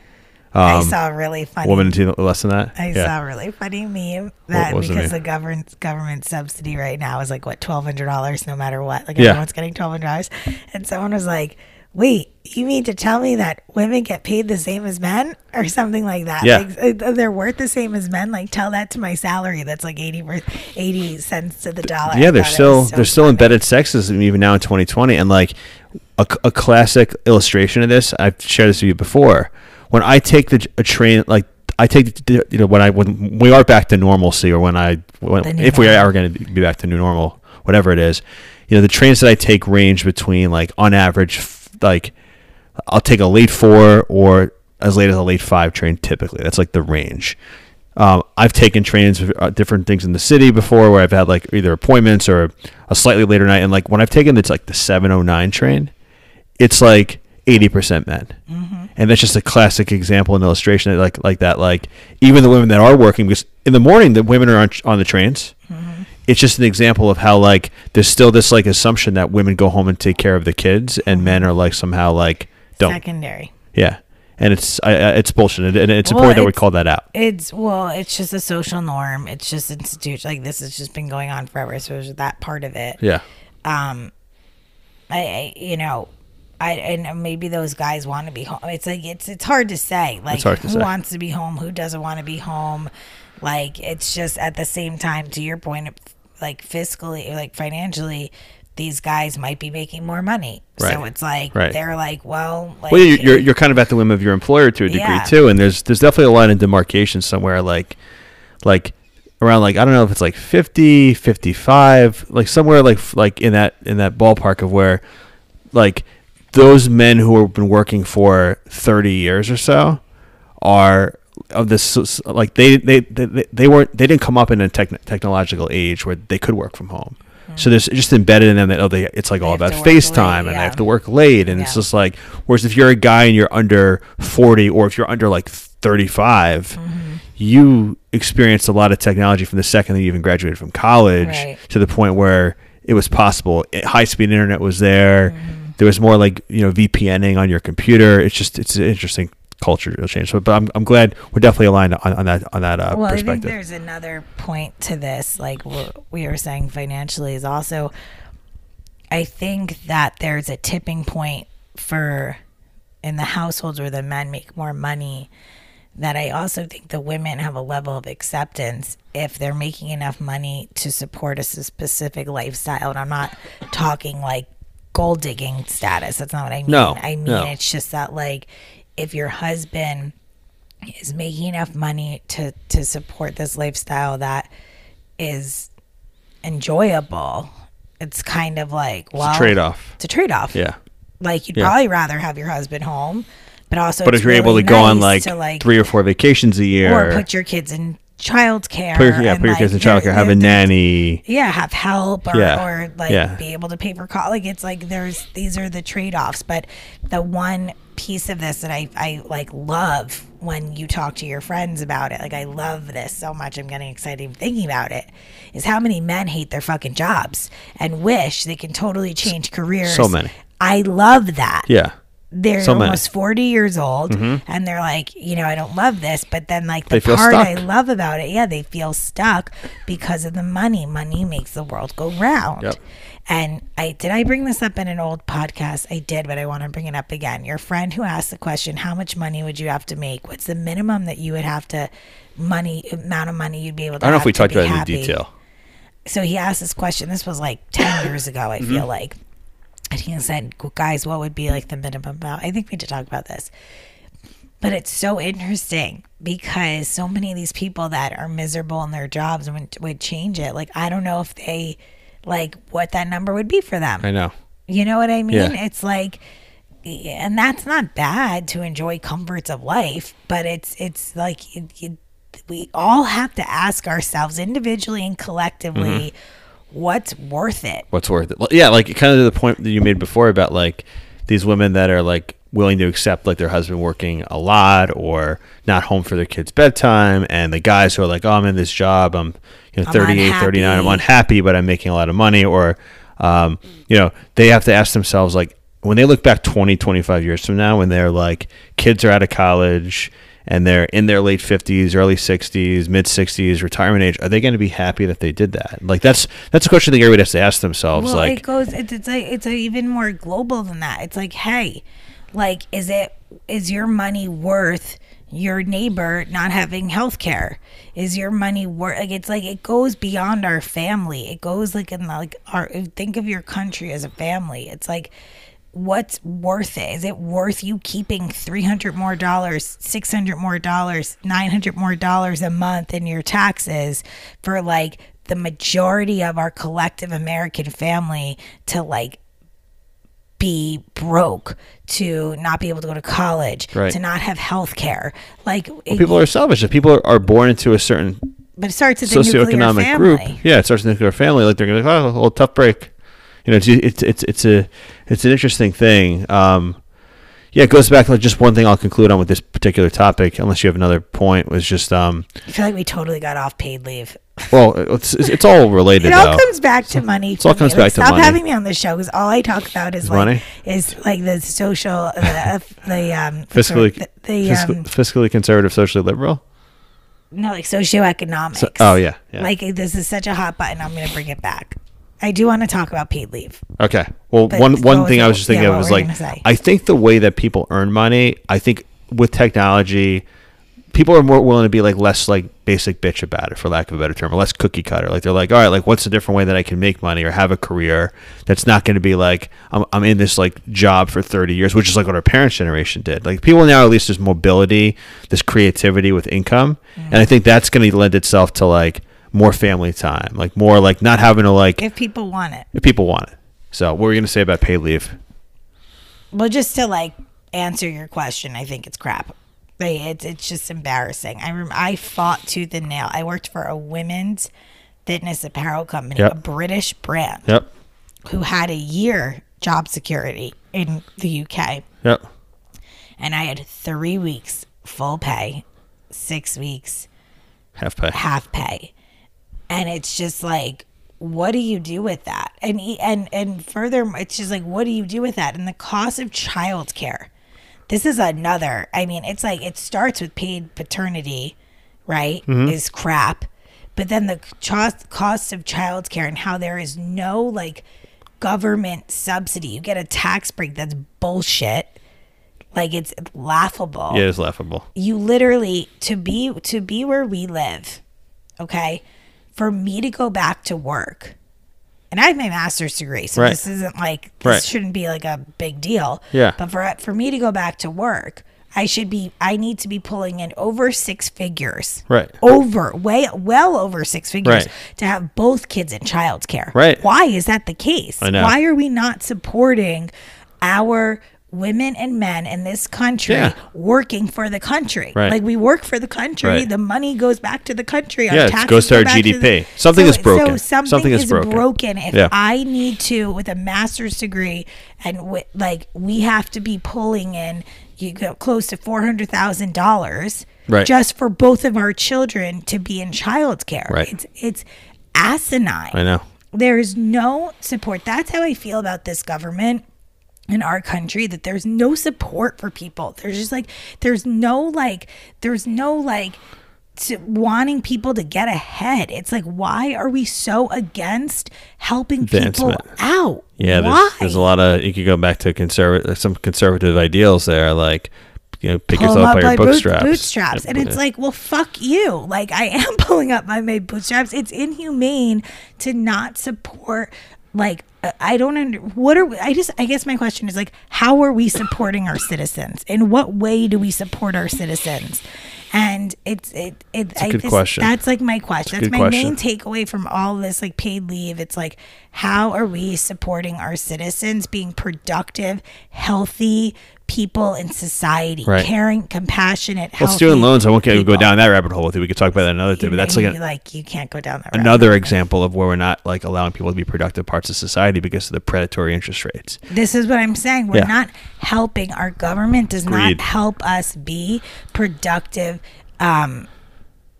I Um, saw a really funny. woman, even less than that. I yeah. saw a really funny meme that the because meme? the government government subsidy right now is like what twelve hundred dollars no matter what. Like Yeah. everyone's getting twelve hundred dollars, and someone was like, "Wait, you mean to tell me that women get paid the same as men, or something like that? Yeah. Like uh, they're worth the same as men? Like tell that to my salary that's like 80, ver- 80 cents to the dollar." Yeah, They're still so there's still funny. embedded sexism even now in 2020, and like a, a classic illustration of this. I've shared this with you before. When I take the a train, like I take the, you know when I when we are back to normalcy, or when I when, if we are going to be back to new normal, whatever it is, you know the trains that I take range between like on average like I'll take a late four or as late as a late five train typically. That's like the range. Um, I've taken trains for uh, different things in the city before where I've had like either appointments or a slightly later night. And like when I've taken it's like the 709 train, it's like 80% men. And that's just a classic example and illustration like like that. Like even the women that are working, because in the morning the women are on, on the trains. It's just an example of how like there's still this like assumption that women go home and take care of the kids and men are like somehow like don't. secondary. Yeah, and it's I, I- it's bullshit, and- it's Well, important that we it's- call that out. It's well, it's just a social norm. It's just institution. Like this has just been going on forever. So there's that part of it. Yeah, um I, I you know I and maybe those guys want to be home. It's like it's it's hard to say. Like hard to who say. wants to be home, who doesn't want to be home. Like it's just at the same time to your point like fiscally like financially these guys might be making more money. So it's like Right. they're like, well, like well, you're, you're you're kind of at the whim of your employer to a degree Yeah. too, and there's there's definitely a line of demarcation somewhere, like like around like I don't know if it's like 50, 55, like somewhere like like in that in that ballpark of where like those men who have been working for 30 years or so are of this like they they they, they weren't they didn't come up in a techn technological age where they could work from home. So there's just embedded in them that oh they it's like all about FaceTime late, and I have to work late. And it's just like whereas if you're a guy and you're under 40 or if you're under like 35 Mm-hmm. you experienced a lot of technology from the second that you even graduated from college Right. to the point where it was possible. High speed internet was there. Mm-hmm. there was more like you know VPNing on your computer. It's just it's an interesting culture will change so but I'm, I'm glad we're definitely aligned on, on that on that uh, well, I think perspective there's another point to this. Like we were saying, financially is also. I think that there's a tipping point for in the households where the men make more money. That I also think the women have a level of acceptance if they're making enough money to support a specific lifestyle. And I'm not talking like gold digging status. That's not what I mean. No, I mean no. it's just that like if your husband is making enough money to to support this lifestyle that is enjoyable it's kind of like well trade-off. it's a trade-off yeah like you'd Yeah. probably rather have your husband home but also but if you're able really to go on like, to, three or four vacations a year or put your kids in childcare put your, yeah put your like, kids in childcare have a nanny yeah have help or, Yeah. or like Yeah. be able to pay for college like it's like there's these are the trade-offs but the one piece of this that I, I like love when you talk to your friends about it. Like i love this so much i'm getting excited even thinking about it is how many men hate their fucking jobs and wish they can totally change careers. so many. i love that. Yeah they're So. Mm-hmm. almost 40 years old and they're like you know i don't love this but then like the part i love about it yeah they feel stuck because of the money money makes the world go round Yep. and i did i bring this up in an old podcast i did but i want to bring it up again your friend who asked the question how much money would you have to make what's the minimum that you would have to money amount of money you'd be able to I don't know if we talked about it in detail so he asked this question. This was like 10 years ago, I feel like. And he said, guys, what would be like the minimum amount? I think we need to talk about this. But it's so interesting because so many of these people that are miserable in their jobs would, would change it. Like, I don't know if they, like, what that number would be for them. I know You know what I mean? Yeah. It's like and that's not bad to enjoy comforts of life, but it's it's like you, you, we all have to ask ourselves individually and collectively mm-hmm. What's worth it. what's worth it. Yeah, like kind of to the point that you made before about like these women that are like willing to accept like their husband working a lot or not home for their kids' bedtime, and the guys who are like, oh, I'm in this job, I'm you know I'm 38, 39, I'm unhappy. unhappy, but I'm making a lot of money, or um, you know, they have to ask themselves like when they look back 20, 25 years from now, when they're like kids are out of college. And they're in their late fifties, early sixties, mid sixties, retirement age. Are they going to be happy that they did that? Like that's that's a question think everybody has to ask themselves. Well, like, it goes. It's it's like it's even more global than that. It's like, hey, like, is it is your money worth your neighbor not having health care? Is your money worth? Like, it's like it goes beyond our family. It goes like in like our. Think of your country as a family. It's like. What's worth it? Is it worth you keeping three hundred more dollars, six hundred more dollars, nine hundred more dollars a month in your taxes for like the majority of our collective American family to like be broke, to not be able to go to college, Right. to not have health care. Like, it- people are selfish. If people are, born into a certain but it starts the nuclear socioeconomic family. group, yeah, it starts with nuclear family. Like they're gonna be like, oh, a little tough break. You know, it's it's it's it's a it's an interesting thing. Um, yeah, it goes back to just one thing I'll conclude on with this particular topic, unless you have another point. Was just um, I feel like we totally got off paid leave. well, it's it's it's all related It all though. comes back to money. it all comes me. Like, back to stop money. having me on the show because all I talk about is like money? is like the social the, the um fiscally the, the um fiscally conservative, socially liberal. no like socioeconomics. So- oh, yeah, yeah. Like this is such a hot button. I'm gonna bring it back. I do want to talk about paid leave. Okay. Well, But one one thing I was just thinking yeah, of was like? I think the way that people earn money, I think with technology, people are more willing to be like less like basic bitch about it, for lack of a better term, or less cookie cutter. Like they're like, all right, like what's a different way that I can make money or have a career that's not going to be like I'm I'm in this like job for 30 years, which is like what our parents' generation did. Like people now at least there's mobility, this creativity with income, mm. and I think that's going to lend itself to like more family time, like more like not having to like If people want it. if people want it. So, what were you going to say about paid leave? Well, just to like answer your question, I think it's crap. Like, it's it's just embarrassing. I rem- I fought tooth and nail. I worked for a women's fitness apparel company, Yep. a British brand, Yep. who had a year job security in the UK, Yep. and I had three weeks full pay, six weeks Half pay. half pay and it's just like what do you do with that? And and and further it's just like what do you do with that? And the cost of childcare. This is another i mean it's like it starts with paid paternity right mm-hmm. is crap. But then the cost cost of childcare and how there is no like government subsidy. You get a tax break that's bullshit. Like it's laughable. Yeah, it's laughable. you literally to be to be where we live okay for me to go back to work and i have my master's degree so Right. this isn't like this Right. shouldn't be like a big deal Yeah. but for for me to go back to work i should be i need to be pulling in over six figures Right. over way well over six figures Right. to have both kids in childcare Right. why is that the case I know. why are we not supporting our women and men in this country Yeah. working for the country. Right. Like we work for the country, Right. the money goes back to the country. Our Yeah, it taxes goes to our GDP. the- Something is broken. So something, Something is is, broken. broken. If Yeah. I need to, with a master's degree, and like we have to be pulling in you go close to four hundred thousand dollars Right. just for both of our children to be in childcare. Right. It's it's asinine I know. there's no support. That's how I feel about this government in our country that there's no support for people. There's just like there's no like there's no like to wanting people to get ahead. It's like why are we so against helping people out? Yeah, why? there's, there's a lot of you could go back to conservative some conservative ideals there, like you know, pick pull yourself up by your bootstraps. bootstraps. And it's like, well, fuck you. Like I am pulling up my bootstraps. It's inhumane to not support. Like I don't under what are we, I just I guess my question is like how are we supporting our citizens? In what way do we support our citizens? And it's it it a I question. That's like my question. That's my question. main takeaway from all this like paid leave. It's like how are we supporting our citizens being productive, healthy people in society, Right. caring, compassionate, Well, student loans. I won't get, go down that rabbit hole with you. We could talk about that another day. But that's like you, a, like you can't go down that another example of where we're not like allowing people to be productive parts of society because of the predatory interest rates. This is what I'm saying. We're Yeah. not helping. Our government does Agreed. not help us be productive um,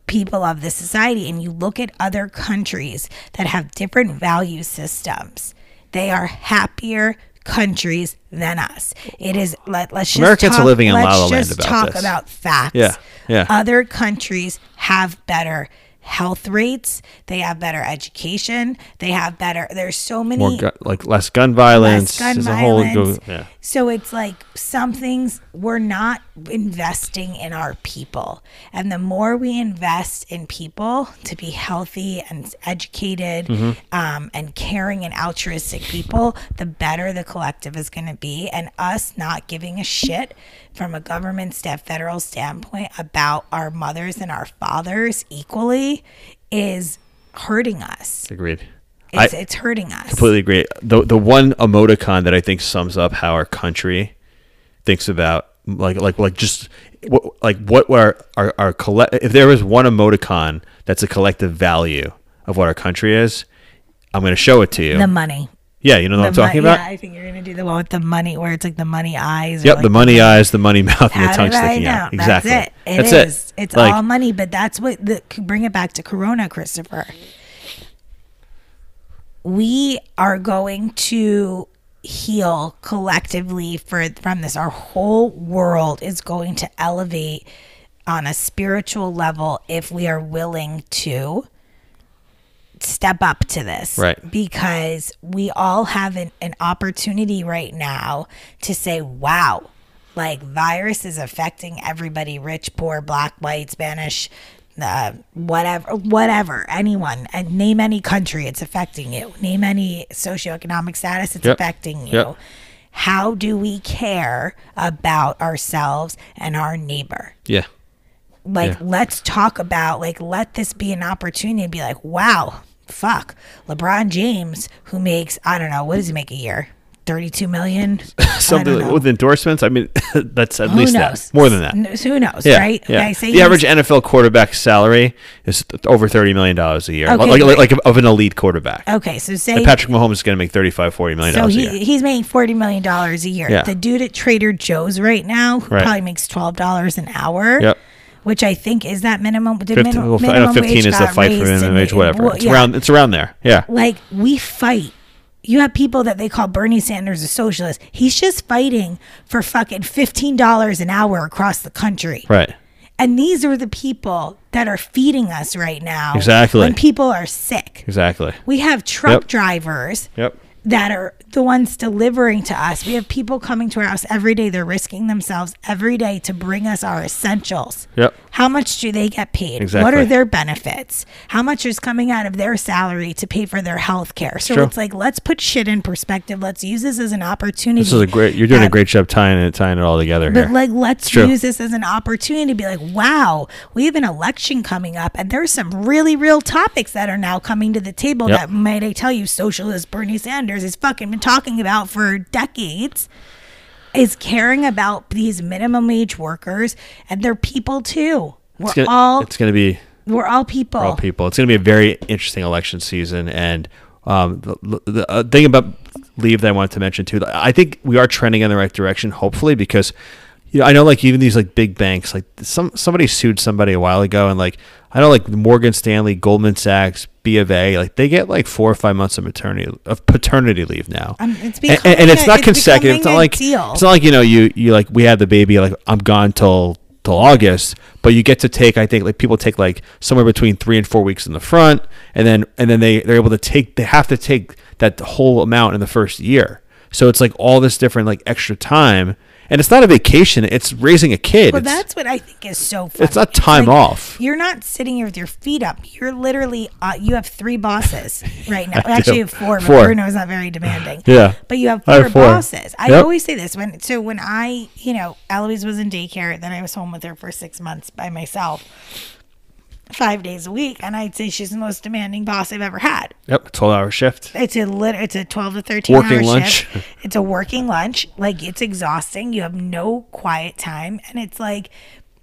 people of the society. And you look at other countries that have different value systems, they are happier countries than us. It is let, let's just Americans are talk, living in let's La La Land just about talk this. about facts. Yeah, yeah. Other countries have better health rates. They have better education. They have better. There's so many More gu- like less gun violence. less gun whole violence. go, yeah. So it's like some things we're not investing in our people. And the more we invest in people to be healthy and educated Mm-hmm. um, and caring and altruistic people, the better the collective is going to be. And us not giving a shit from a government staff, federal standpoint about our mothers and our fathers equally is hurting us. Agreed. It's, I it's hurting us. completely agree. The the one emoticon that I think sums up how our country thinks about like like like just what, like what our our, our collect if there was one emoticon that's a collective value of what our country is, I'm going to show it to you. The money. yeah, you know what I'm The mo- talking about. Yeah, I think you're gonna do the one with the money, where it's like the money eyes. Yep, like the money eyes, the money mouth, and the tongue sticking out. Exactly. That's it. It That's is. it. It's Like, all money, but that's what the bring it back to Corona, Christopher. We are going to heal collectively for from this. Our whole world is going to elevate on a spiritual level if we are willing to step up to this. Right. Because we all have an, an opportunity right now to say, wow, like virus is affecting everybody rich, poor, black, white, Spanish, uh, whatever, whatever, anyone, and name any country, it's affecting you. Name any socioeconomic status, it's Yep. affecting you. Yep. How do we care about ourselves and our neighbor? yeah. like Yeah. let's talk about like let this be an opportunity to be like wow fuck lebron james who makes i don't know what does he make a year 32 million Something like, with endorsements. I mean, that's at who least knows that. More than that. Who knows Yeah, right yeah. okay say the average he's- NFL quarterback salary is over thirty million dollars a year, Okay, like, like, like of an elite quarterback. okay so say And Patrick Mahomes is going to make 35 40 million so dollars a he, he's making 40 million dollars a year Yeah. the dude at trader joe's right now who Right. probably makes 12 dollars an hour Yep. which i think is that minimum did 15, minimum, well, I know minimum 15 wage is the fight for minimum wage, whatever. well, it's around. It's around there. Yeah. like we fight. You have people that they call Bernie Sanders a socialist. He's just fighting for fucking fifteen dollars an hour across the country. Right. And these are the people that are feeding us right now. Exactly. When people are sick. Exactly. We have truck Yep. drivers Yep. that are the ones delivering to us. We have people coming to our house every day. They're risking themselves every day to bring us our essentials. Yep. How much do they get paid? What are their benefits? How much is coming out of their salary to pay for their health care? So it's like, let's put shit in perspective. Let's use this as an opportunity. This is a great. You're doing a great job tying it tying it all together But here. like, let's true. use this as an opportunity to be like, wow, we have an election coming up, and there's some really real topics that are now coming to the table Yep. that might I tell you, socialist Bernie Sanders has fucking been talking about for decades. Is caring about these minimum wage workers, and they're people too. We're it's gonna, all it's going to be we're all people. We're all people. It's going to be a very interesting election season. And um, the, the uh, thing about leave that I wanted to mention too, I think we are trending in the right direction. Hopefully, because you know, I know like even these like big banks, like some somebody sued somebody a while ago, and like I know like Morgan Stanley, Goldman Sachs, B of A, like they get like four or five months of maternity of paternity leave now. Um, it's and, and- and becoming it's not it's consecutive. It's not like deal. it's not like you know you you like we had the baby like I'm gone till till August, but you get to take I think like people take like somewhere between three and four weeks in the front, and then and then they they're able to take they have to take that whole amount in the first year. So it's like all this different like extra time, and it's not a vacation; it's raising a kid. Well, It's- that's what I think is so funny. It's not time off. You're not sitting here with your feet up. You're literally, uh, you have three bosses right now. Actually, you have four, Four. Bruno's not very demanding. Yeah. But you have I have four, four. bosses. I Yep. always say this when, so when I, you know, Eloise was in daycare, then I was home with her for six months by myself, five days a week. And I'd say she's the most demanding boss I've ever had. yep, twelve-hour shift. It's a lit. It's a twelve to thirteen Working hour lunch. shift. It's a working lunch. Like it's exhausting. You have no quiet time, and it's like,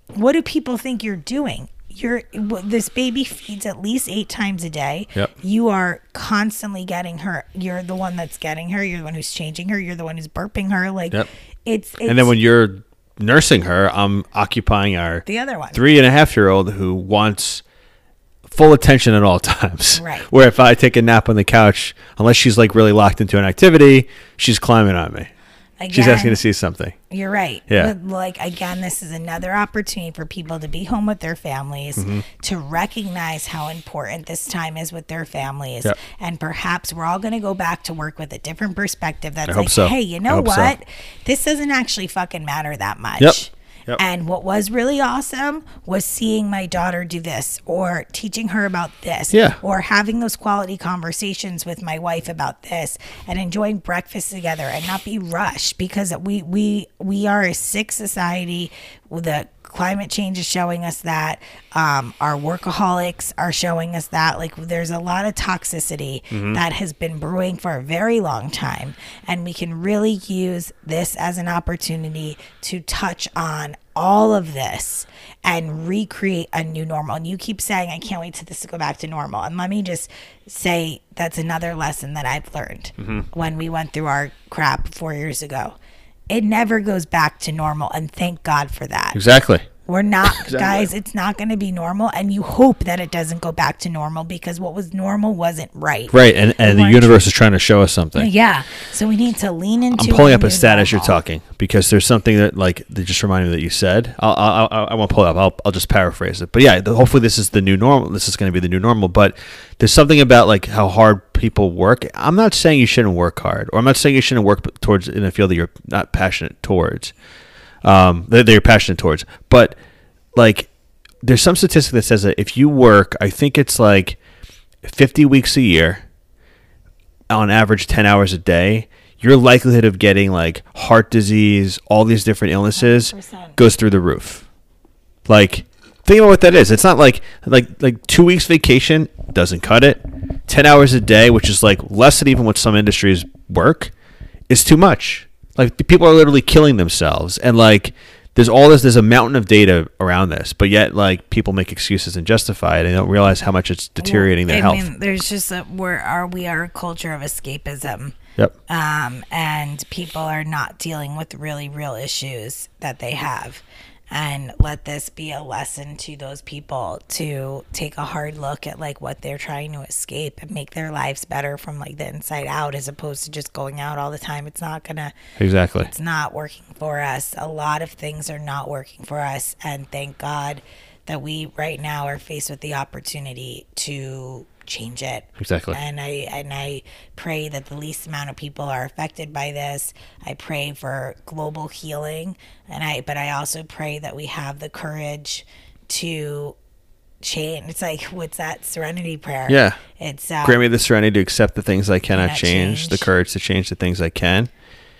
what do people think you're doing? You're this baby feeds at least eight times a day. Yep. You are constantly getting her. You're the one that's getting her. You're the one who's changing her. You're the one who's burping her. Like Yep. it's, it's And then when you're nursing her, I'm occupying our the other one. three and a half year old who wants full attention at all times. Right. Where if I take a nap on the couch, unless she's like really locked into an activity, she's climbing on me. She's asking to see something. You're right. Yeah. But like again, this is another opportunity for people to be home with their families, Mm-hmm. to recognize how important this time is with their families, Yep. and perhaps we're all going to go back to work with a different perspective. That's like, so. hey, you know hope so. what? This doesn't actually fucking matter that much. Yep. Yep. And what was really awesome was seeing my daughter do this or teaching her about this Yeah. or having those quality conversations with my wife about this and enjoying breakfast together and not be rushed because we we we are a sick society with the climate change is showing us that um, our workaholics are showing us that like there's a lot of toxicity that has been brewing for a very long time and we can really use this as an opportunity to touch on all of this and recreate a new normal. And you keep saying, I can't wait till this to go back to normal. And let me just say that's another lesson that I've learned when we went through our crap four years ago. It never goes back to normal. And thank God for that. Exactly. We're not, guys, it's not going to be normal. And you hope that it doesn't go back to normal because what was normal wasn't right. Right. And, and the universe is trying to show us something. Yeah. So we need to lean into I'm pulling up a stat as you're talking because there's something that like that just reminded me that you said. I'll, I'll, I'll I won't pull it up. I'll, I'll just paraphrase it. But yeah, the, hopefully this is the new normal. This is going to be the new normal. But there's something about like how hard people work. I'm not saying you shouldn't work hard, or I'm not saying you shouldn't work towards in a field that you're not passionate towards. Um, that, you're passionate towards, but like there's some statistic that says that if you work, I think it's like 50 weeks a year on average 10 hours a day, your likelihood of getting like heart disease, all these different illnesses 100%. goes through the roof. Like think about what that is. It's not like like like 2 weeks vacation doesn't cut it. 10 hours a day, which is like less than even what some industries work, is too much. Like people are literally killing themselves and like there's all this there's a mountain of data around this, but yet like people make excuses and justify it and don't realize how much it's deteriorating their I health. mean, there's just a, we're, are, we are a culture of escapism. yep. um, and people are not dealing with really real issues that they have. And let this be a lesson to those people to take a hard look at like what they're trying to escape and make their lives better from like the inside out, as opposed to just going out all the time. It's not gonna Exactly. it's not working for us. A lot of things are not working for us. And thank God that we right now are faced with the opportunity to change it. Exactly. And I and I pray that the least amount of people are affected by this. I pray for global healing. And I but I also pray that we have the courage to change. It's like what's that serenity prayer? Yeah. It's um, Grant me the serenity to accept the things I cannot Cannot change, the courage to change the things I can.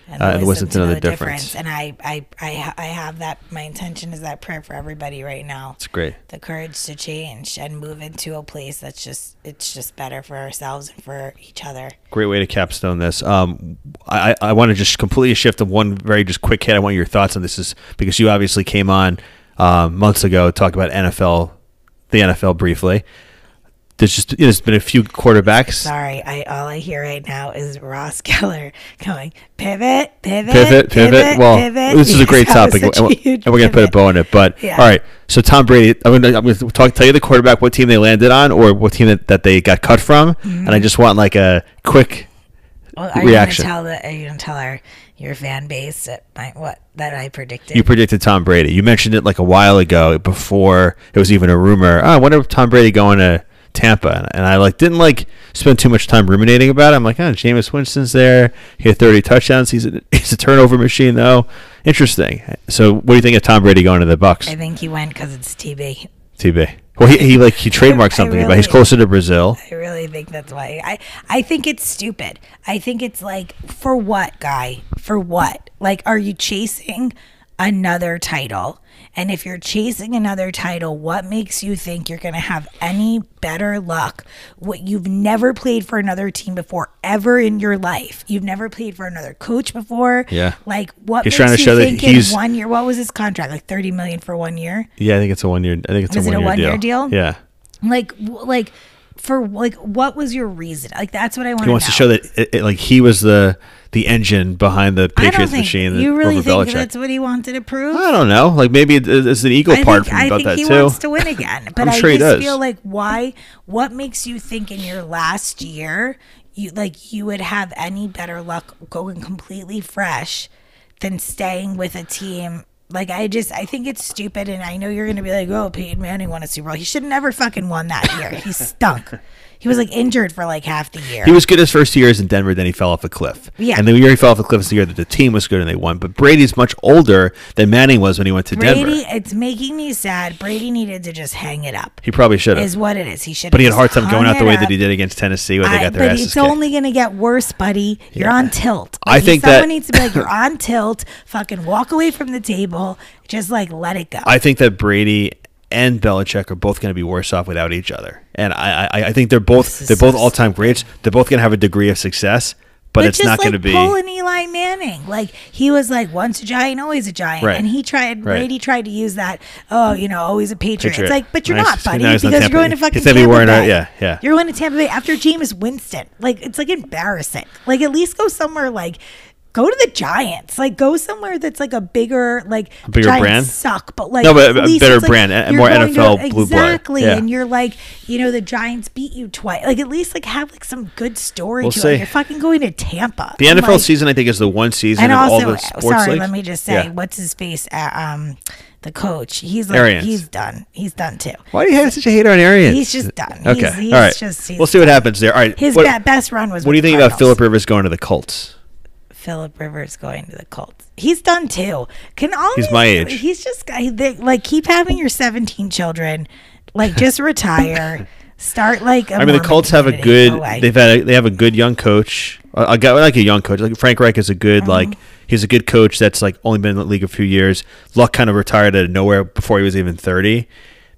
And uh, the and wisdom to know the difference. And I, I, I, I have that. My intention is that prayer for everybody right now. It's great. The courage to change and move into a place that's just, it's just better for ourselves and for each other. Great way to capstone this. Um, I, I want to just completely shift to one very just quick hit. I want your thoughts on this is because you obviously came on um, months ago to talk about NFL, the NFL briefly. There's just there's been a few quarterbacks. Sorry, I all I hear right now is Ross Keller going pivot, pivot, Pivot, pivot. Well, pivot. this is a great topic, and we're, and we're gonna put a bow on it. But Yeah. all right, so Tom Brady. I'm gonna, I'm gonna talk, tell you the quarterback, what team they landed on, or what team that, that they got cut from, Mm-hmm. and I just want like a quick Well, are reaction. you gonna tell the? Are you gonna tell our your fan base that my, what that I predicted? You predicted Tom Brady. You mentioned it like a while ago before it was even a rumor. Oh, I wonder if Tom Brady going to Tampa, and, I like didn't like spend too much time ruminating about it. I'm like, oh, Jameis Winston's there. He had 30 touchdowns. He's a, he's a turnover machine, though. Interesting. So, what do you think of Tom Brady going to the Bucks? I think he went because it's TB. TB. Well, he, he like he trademarked something, but he's closer to Brazil. I really think that's why. I I think it's stupid. I think it's like for what, guy? For what? Like, are you chasing another title? And if you're chasing another title, what makes you think you're going to have any better luck? What you've never played for another team before ever in your life. You've never played for another coach before. Yeah. Like what He's makes trying to you show that he's- one year? What was his contract? Like 30 million for one year? Yeah, I think it's a one year. I think it's Was a it a one year deal? Yeah, Like like for like what was your reason? Like that's what I want he wants to show that it, it, like he was the the engine behind the I Patriots machine. you really think Belichick. that's what he wanted to prove. I don't know. Like maybe it's an ego I part think, from I about think that he too. wants to win again, but I'm I sure he just feel like why? What makes you think in your last year you like you would have any better luck going completely fresh than staying with a team? Like I just I think it's stupid, and I know you're gonna be like, oh, Peyton Manning won a Super Bowl. He should never fucking won that year. He stunk. He was like injured for like half the year. He was good his first years in Denver, then he fell off a cliff. Yeah. And the year he fell off a cliff is the year that the team was good and they won. But Brady's much older than Manning was when he went to Denver. Brady, Denver. it's making me sad. Brady needed to just hang it up. He probably should Is have. what it is. He should. But he had a hard time going out the way that he did. against Tennessee where they I- got their but asses it's kicked. only gonna get worse, buddy. You're Yeah. on tilt. I think someone that- needs to be like, you're on tilt. Fucking walk away from the table. Just like let it go. I think that Brady and Belichick are both going to be worse off without each other. And I, I, I think they're both they're both so all time greats. They're both going to have a degree of success, but, it's just not going to like be. pulling Eli Manning. Like he was like once a giant, always a giant, Right. and he tried. Right. Brady tried to use that. Oh, you know, always a patriot. Patriot. It's like, but you're Now not, buddy, he's because you're going to fucking He's gonna be Tampa Bay. yeah, yeah. You're going to Tampa Bay after Jameis Winston. Like it's like embarrassing. Like at least go somewhere like. Go to the Giants. Like go somewhere that's like a bigger like A bigger Giants brand? Suck, but like No, but a better like brand, a more going to- NFL blue. Exactly, Yeah. and you're like, you know, the Giants beat you twice. Like at least like have like some good story We'll to see. it. You're fucking going to Tampa. the I'm NFL like- season, I think, is the one season and of all also, the sports sorry, leagues. let me just say, Yeah. what's his face? Uh, um, the coach. He's like, Arians. he's done. He's done too. Why do you have such a hate on Arians? He's just done. Okay, He's, he's all right. just. We'll see what happens there. All right, His what, best run was. what do you think about Philip Rivers going to the Colts? Philip Rivers going to the Colts. He's done too. Can all He's these- my age. He's just. They, like keep having your 17 children. Like just retire. Start like. I I mean, the Colts have a good. They've had. A, they have a good young coach. A guy like a young coach. Like Frank Reich is a good. Uh-huh. Like he's a good coach. That's like only been in the league a few years. Luck kind of retired out of nowhere before he was even thirty.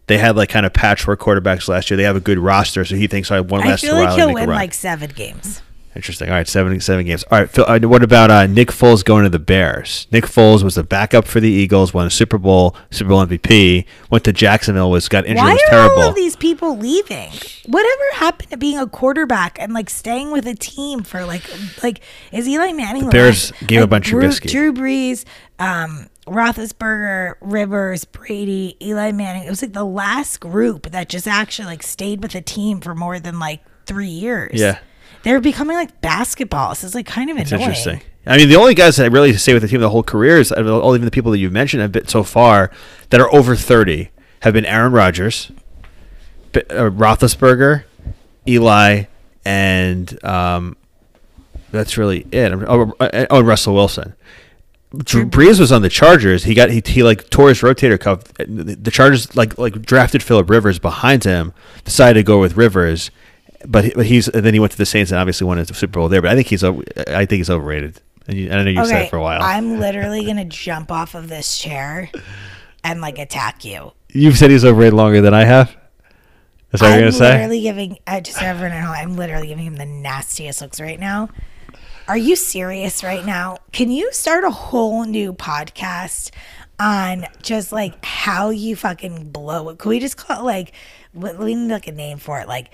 They had like kind of patchwork quarterbacks last year. They have a good roster, so he thinks I to I last a feel like he'll win like seven games. Interesting. All right, seven seven games. All right, Phil, uh, what about uh, Nick Foles going to the Bears? Nick Foles was the backup for the Eagles, won a Super Bowl, Super Bowl MVP. Went to Jacksonville, was got injured, Why was are all of these people leaving? Whatever happened to being a quarterback and like staying with a team for like like is Eli Manning the Bears gave like, on Drew, Trubisky. Drew Brees, um, Roethlisberger, Rivers, Brady, Eli Manning. It was like the last group that just actually like stayed with a team for more than like three years. Yeah. They're becoming like basketballs. It's like kind of It's annoying. interesting. I mean, the only guys that I really stay with the team the whole career is all even the people that you've mentioned have been so far that are over thirty have been Aaron Rodgers, B- uh, Roethlisberger, Eli, and um, that's really it. Oh, uh, oh, Russell Wilson. Drew Brees was on the Chargers. He got he, he like tore his rotator cuff. The the Chargers like like drafted Philip Rivers behind him. Decided to go with Rivers, but, but he's and then he went to the Saints and obviously won the Super Bowl there. But I think he's over- I think he's overrated. And you, I know you said it for a while. I'm literally gonna jump off of this chair and like attack you. You've said he's overrated longer than I have. That's what I'm you're gonna say. I'm literally giving. I just everyone at home. I'm literally giving him the nastiest looks right now. Are you serious right now? Can you start a whole new podcast on just like how you fucking blow it? Can we just call it like what- we need like a name for it, like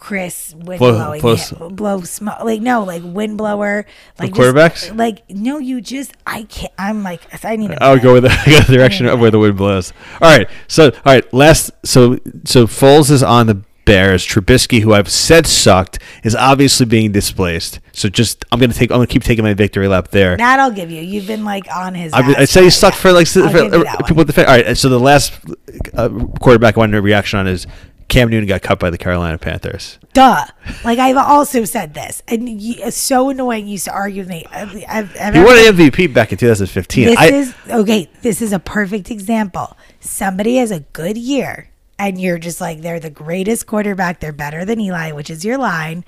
Chris wind Blow- blowing s- blow smoke like no like wind blower like just- quarterbacks? like no you just I can't I'm like I need a I would minute. go with the, the direction of where the wind blows. All right, so all right, last so so Foles is on the Bears. Trubisky, who I've said sucked, is obviously being displaced. So just I'm gonna take I'm gonna keep taking my victory lap there. that I'll give you you've been like on his I, I say he sucked for like for, that people with the all right. So the last uh, quarterback I wanted a reaction on is Cam Newton got cut by the Carolina Panthers. Duh. Like I've also said this, and you, it's so annoying. You used to argue with me. I've, I've, I've He won an MVP back in 2015. This I, is okay. This is a perfect example. Somebody has a good year, and you're just like they're the greatest quarterback. They're better than Eli, which is your line.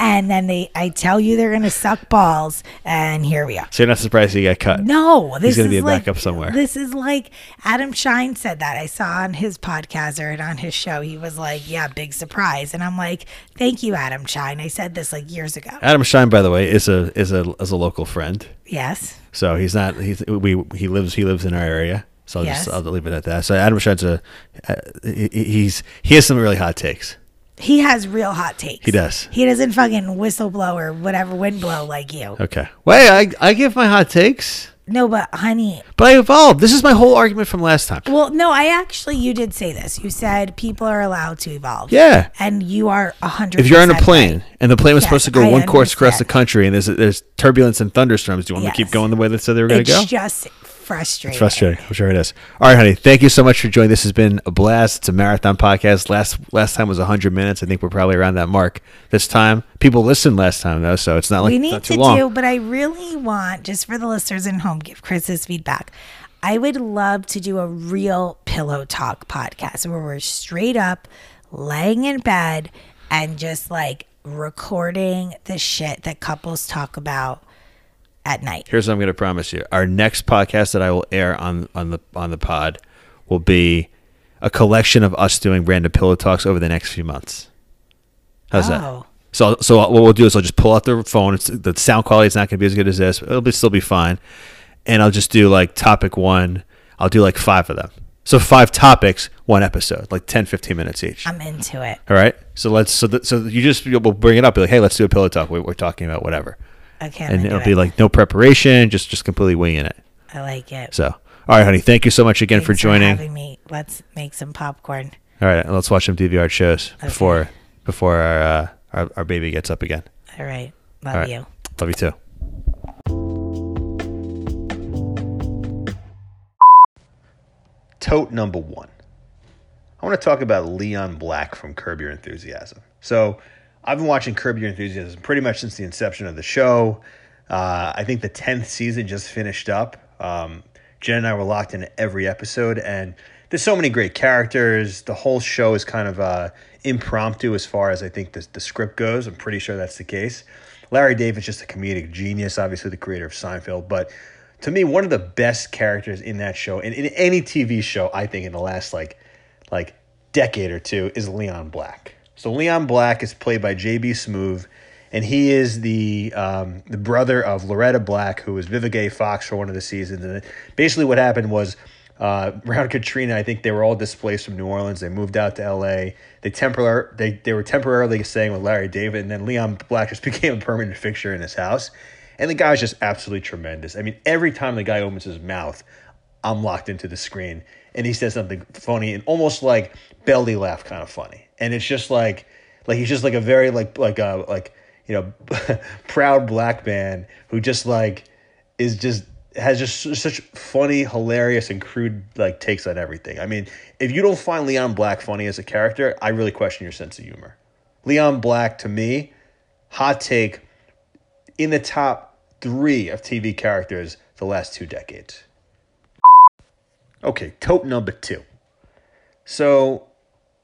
And then they, I tell you, they're gonna suck balls, and here we are. so you're not surprised he got cut. No, this gonna is be a like, backup somewhere. This is like Adam Schein said that I saw on his podcast or on his show. He was like, "Yeah, big surprise," and I'm like, "Thank you, Adam Schein." I said this like years ago. Adam Schein, by the way, is a is a is a local friend. Yes, So he's not he's we he lives he lives in our area. So I'll Yes. just I'll leave it at that. So Adam Schein's a uh, he- he's he has some really hot takes. He has real hot takes. He does. He doesn't fucking whistle blow or whatever wind blow like you. Okay. Wait, I I give my hot takes, No, but honey, but I evolved. This is my whole argument from last time. well, no, I actually you did say this. You said people are allowed to evolve. Yeah. and you are a hundred. If you're on a plane right. and the plane was Yes, supposed to go I one course across the country and there's there's turbulence and thunderstorms, do you want them to keep going the way they said they were going to go? just frustrating. It's frustrating. I'm sure it is. All right, honey. Thank you so much for joining. This has been a blast. It's a marathon podcast. Last last time was 100 minutes. I think we're probably around that mark this time. People listened last time though, so it's not like we need to long. do, but I really want, just for the listeners at home, give Chris his feedback. I would love to do a real pillow talk podcast where we're straight up laying in bed and just like recording the shit that couples talk about at night. Here's what I'm going to promise you. Our next podcast that I will air on on the on the pod will be a collection of us doing random pillow talks over the next few months. How's that? Oh. So, so what we'll do is I'll just pull out the phone. It's, the sound quality is not going to be as good as this. But it'll be, still be fine. And I'll just do like topic one. I'll do like five of them. So five topics, one episode, like 10, 15 minutes each. I'm into it. All right. So let's, so, that so you just, we'll bring it up. Be like, hey, let's do a pillow talk. We, we're talking about whatever. Okay. and it'll be like no preparation, just, just completely winging it. I like it. So, all right, honey. Thank you so much again for Thanks joining. having me. Let's make some popcorn. all right. Let's watch some DVR shows before, before our, uh, our, our baby gets up again. All right. Love All right. you. Love you too. Tote number one. I want to talk about Leon Black from Curb Your Enthusiasm. So, I've been watching Curb Your Enthusiasm pretty much since the inception of the show. Uh, I think the 10th season just finished up. Um, Jen and I were locked into every episode, and there's so many great characters. The whole show is kind of uh, impromptu as far as I think the, the script goes. I'm pretty sure that's the case. Larry David's just a comedic genius, obviously the creator of Seinfeld, but to me, one of the best characters in that show, and in any TV show, I think in the last like like decade or two, is Leon Black. So Leon Black is played by J.B. Smoove, and he is the um, the brother of Loretta Black, who was Vivica. Fox for one of the seasons. And basically, what happened was uh, around Katrina, I think they were all displaced from New Orleans. They moved out to L.A. They tempor- they they were temporarily staying with Larry David, and then Leon Black just became a permanent fixture in his house. And the guy's just absolutely tremendous. I mean, every time the guy opens his mouth, I'm locked into the screen and he says something funny and almost like belly laugh kind of funny. And it's just like like he's just like a very like like a like you know proud black man who just like is just has just such funny, hilarious, and crude like takes on everything. I mean, if you don't find Leon Black funny as a character, I really question your sense of humor. Leon Black to me, hot take, in the top three of TV characters the last two decades. Okay, tote number two. So,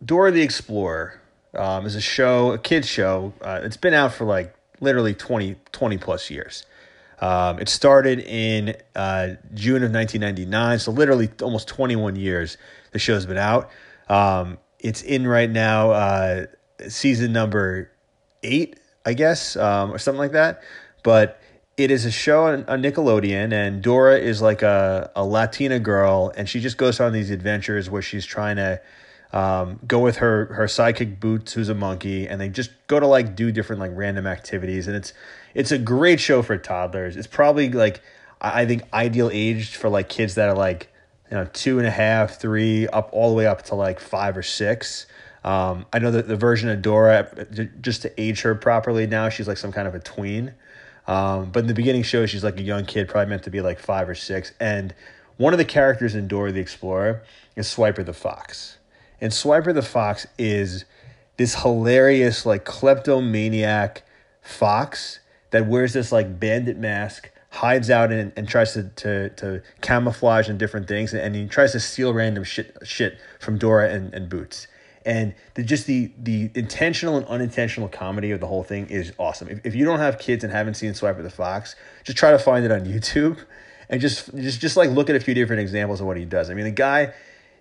Dora the Explorer um, is a show, a kids show. Uh, it's been out for like literally 20, 20 plus years. Um, it started in uh, June of 1999, so literally almost 21 years the show's been out. Um, it's in right now, uh, season number eight, I guess, um, or something like that. But it is a show on, on Nickelodeon, and Dora is like a, a Latina girl, and she just goes on these adventures where she's trying to um, go with her her sidekick Boots, who's a monkey, and they just go to like do different like random activities, and it's it's a great show for toddlers. It's probably like I think ideal aged for like kids that are like you know two and a half, three, up all the way up to like five or six. Um, I know that the version of Dora, just to age her properly now, she's like some kind of a tween. Um, but in the beginning show, she's like a young kid, probably meant to be like five or six. And one of the characters in Dora the Explorer is Swiper the Fox. And Swiper the Fox is this hilarious, like, kleptomaniac fox that wears this, like, bandit mask, hides out and, and tries to, to, to camouflage and different things, and, he tries to steal random shit, shit from Dora and, and Boots. And the, just the the intentional and unintentional comedy of the whole thing is awesome. If, if you don't have kids and haven't seen Swiper the Fox, just try to find it on YouTube and just just just like look at a few different examples of what he does. I mean, the guy,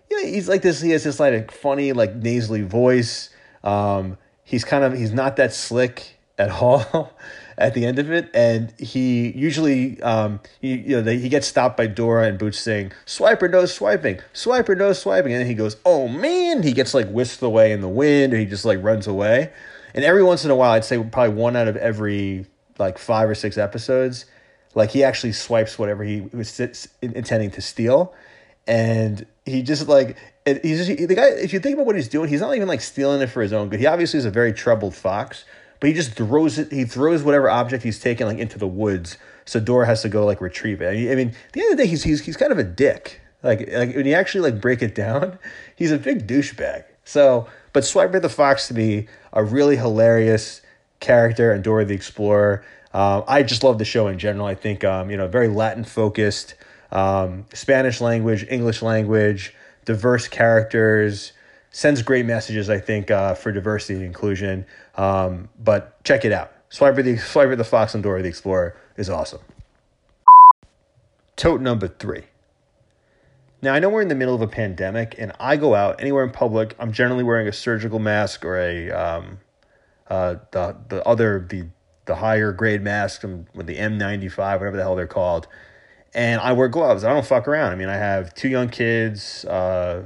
you know, he's like this. He has this like funny, like nasally voice. Um, he's kind of he's not that slick at all at the end of it, and he usually um, he, you know they, he gets stopped by Dora and Boots saying "Swiper no swiping, Swiper no swiping," and then he goes, "Oh man!" He gets like whisked away in the wind, or he just like runs away. And every once in a while, I'd say probably one out of every like five or six episodes, like he actually swipes whatever he was intending to steal, and he just like he's just, the guy. If you think about what he's doing, he's not even like stealing it for his own good. He obviously is a very troubled fox but he just throws it. He throws whatever object he's taken like into the woods, so Dora has to go like retrieve it. I mean, at the end of the day, he's he's he's kind of a dick. Like like when you actually like break it down, he's a big douchebag. So, but Swiper the Fox to be a really hilarious character and Dora the Explorer. Um, I just love the show in general. I think um, you know very Latin focused, um, Spanish language, English language, diverse characters sends great messages, I think, uh, for diversity and inclusion. Um, but check it out. Swiper the Swiper the Fox and Dora the Explorer is awesome. Tote number three. Now I know we're in the middle of a pandemic, and I go out anywhere in public. I'm generally wearing a surgical mask or a um, uh, the the other the the higher grade mask with the N95, whatever the hell they're called, and I wear gloves. I don't fuck around. I mean, I have two young kids. Uh,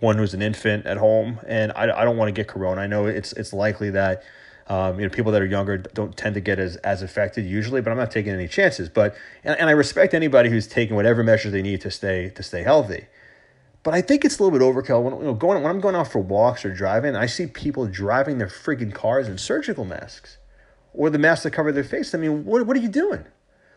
one who's an infant at home, and I, I don't want to get corona. I know it's it's likely that um, you know people that are younger don't tend to get as as affected usually, but I'm not taking any chances. But and, and I respect anybody who's taking whatever measures they need to stay to stay healthy. But I think it's a little bit overkill when you know going when I'm going out for walks or driving. I see people driving their freaking cars in surgical masks, or the masks that cover their face. I mean, what what are you doing?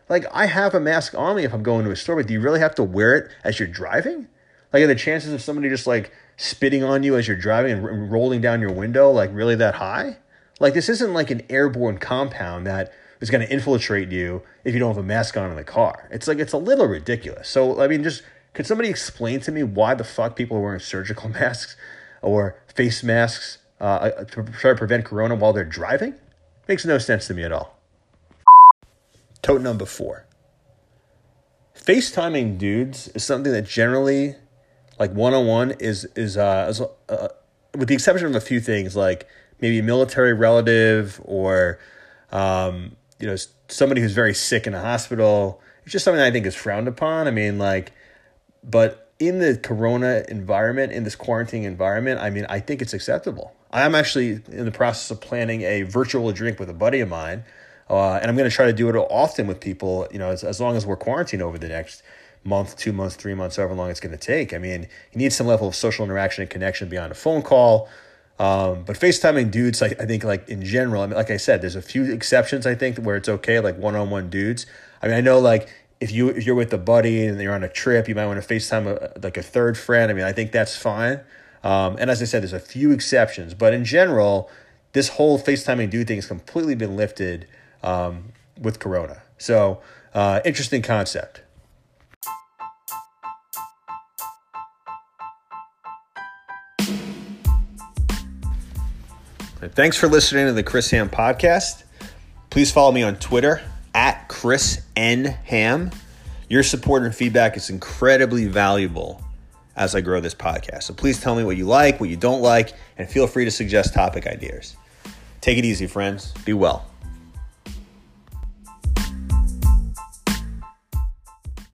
Like I have a mask on me if I'm going to a store, but do you really have to wear it as you're driving? Like, are the chances of somebody just like spitting on you as you're driving and rolling down your window like really that high? Like, this isn't like an airborne compound that is going to infiltrate you if you don't have a mask on in the car. It's like, it's a little ridiculous. So, I mean, just could somebody explain to me why the fuck people are wearing surgical masks or face masks uh, to try to prevent corona while they're driving? Makes no sense to me at all. Tote number four. FaceTiming dudes is something that generally like one on one is is uh, is, uh, with the exception of a few things like maybe a military relative or um, you know somebody who's very sick in a hospital. It's just something I think is frowned upon. I mean, like, but in the corona environment, in this quarantine environment, I mean, I think it's acceptable. I'm actually in the process of planning a virtual drink with a buddy of mine, uh, and I'm going to try to do it often with people. You know, as, as long as we're quarantined over the next month, two months, three months, however long it's going to take. I mean, you need some level of social interaction and connection beyond a phone call. Um, but FaceTiming dudes, I, think, like in general, I mean, like I said, there's a few exceptions. I think where it's okay, like one-on-one dudes. I mean, I know like if you if you're with a buddy and you're on a trip, you might want to FaceTime a, like a third friend. I mean, I think that's fine. Um, and as I said, there's a few exceptions, but in general, this whole FaceTiming dude thing has completely been lifted um, with Corona. So uh, interesting concept. Thanks for listening to the Chris Ham podcast. Please follow me on Twitter at Chris N Ham. Your support and feedback is incredibly valuable as I grow this podcast. So please tell me what you like, what you don't like, and feel free to suggest topic ideas. Take it easy, friends. Be well.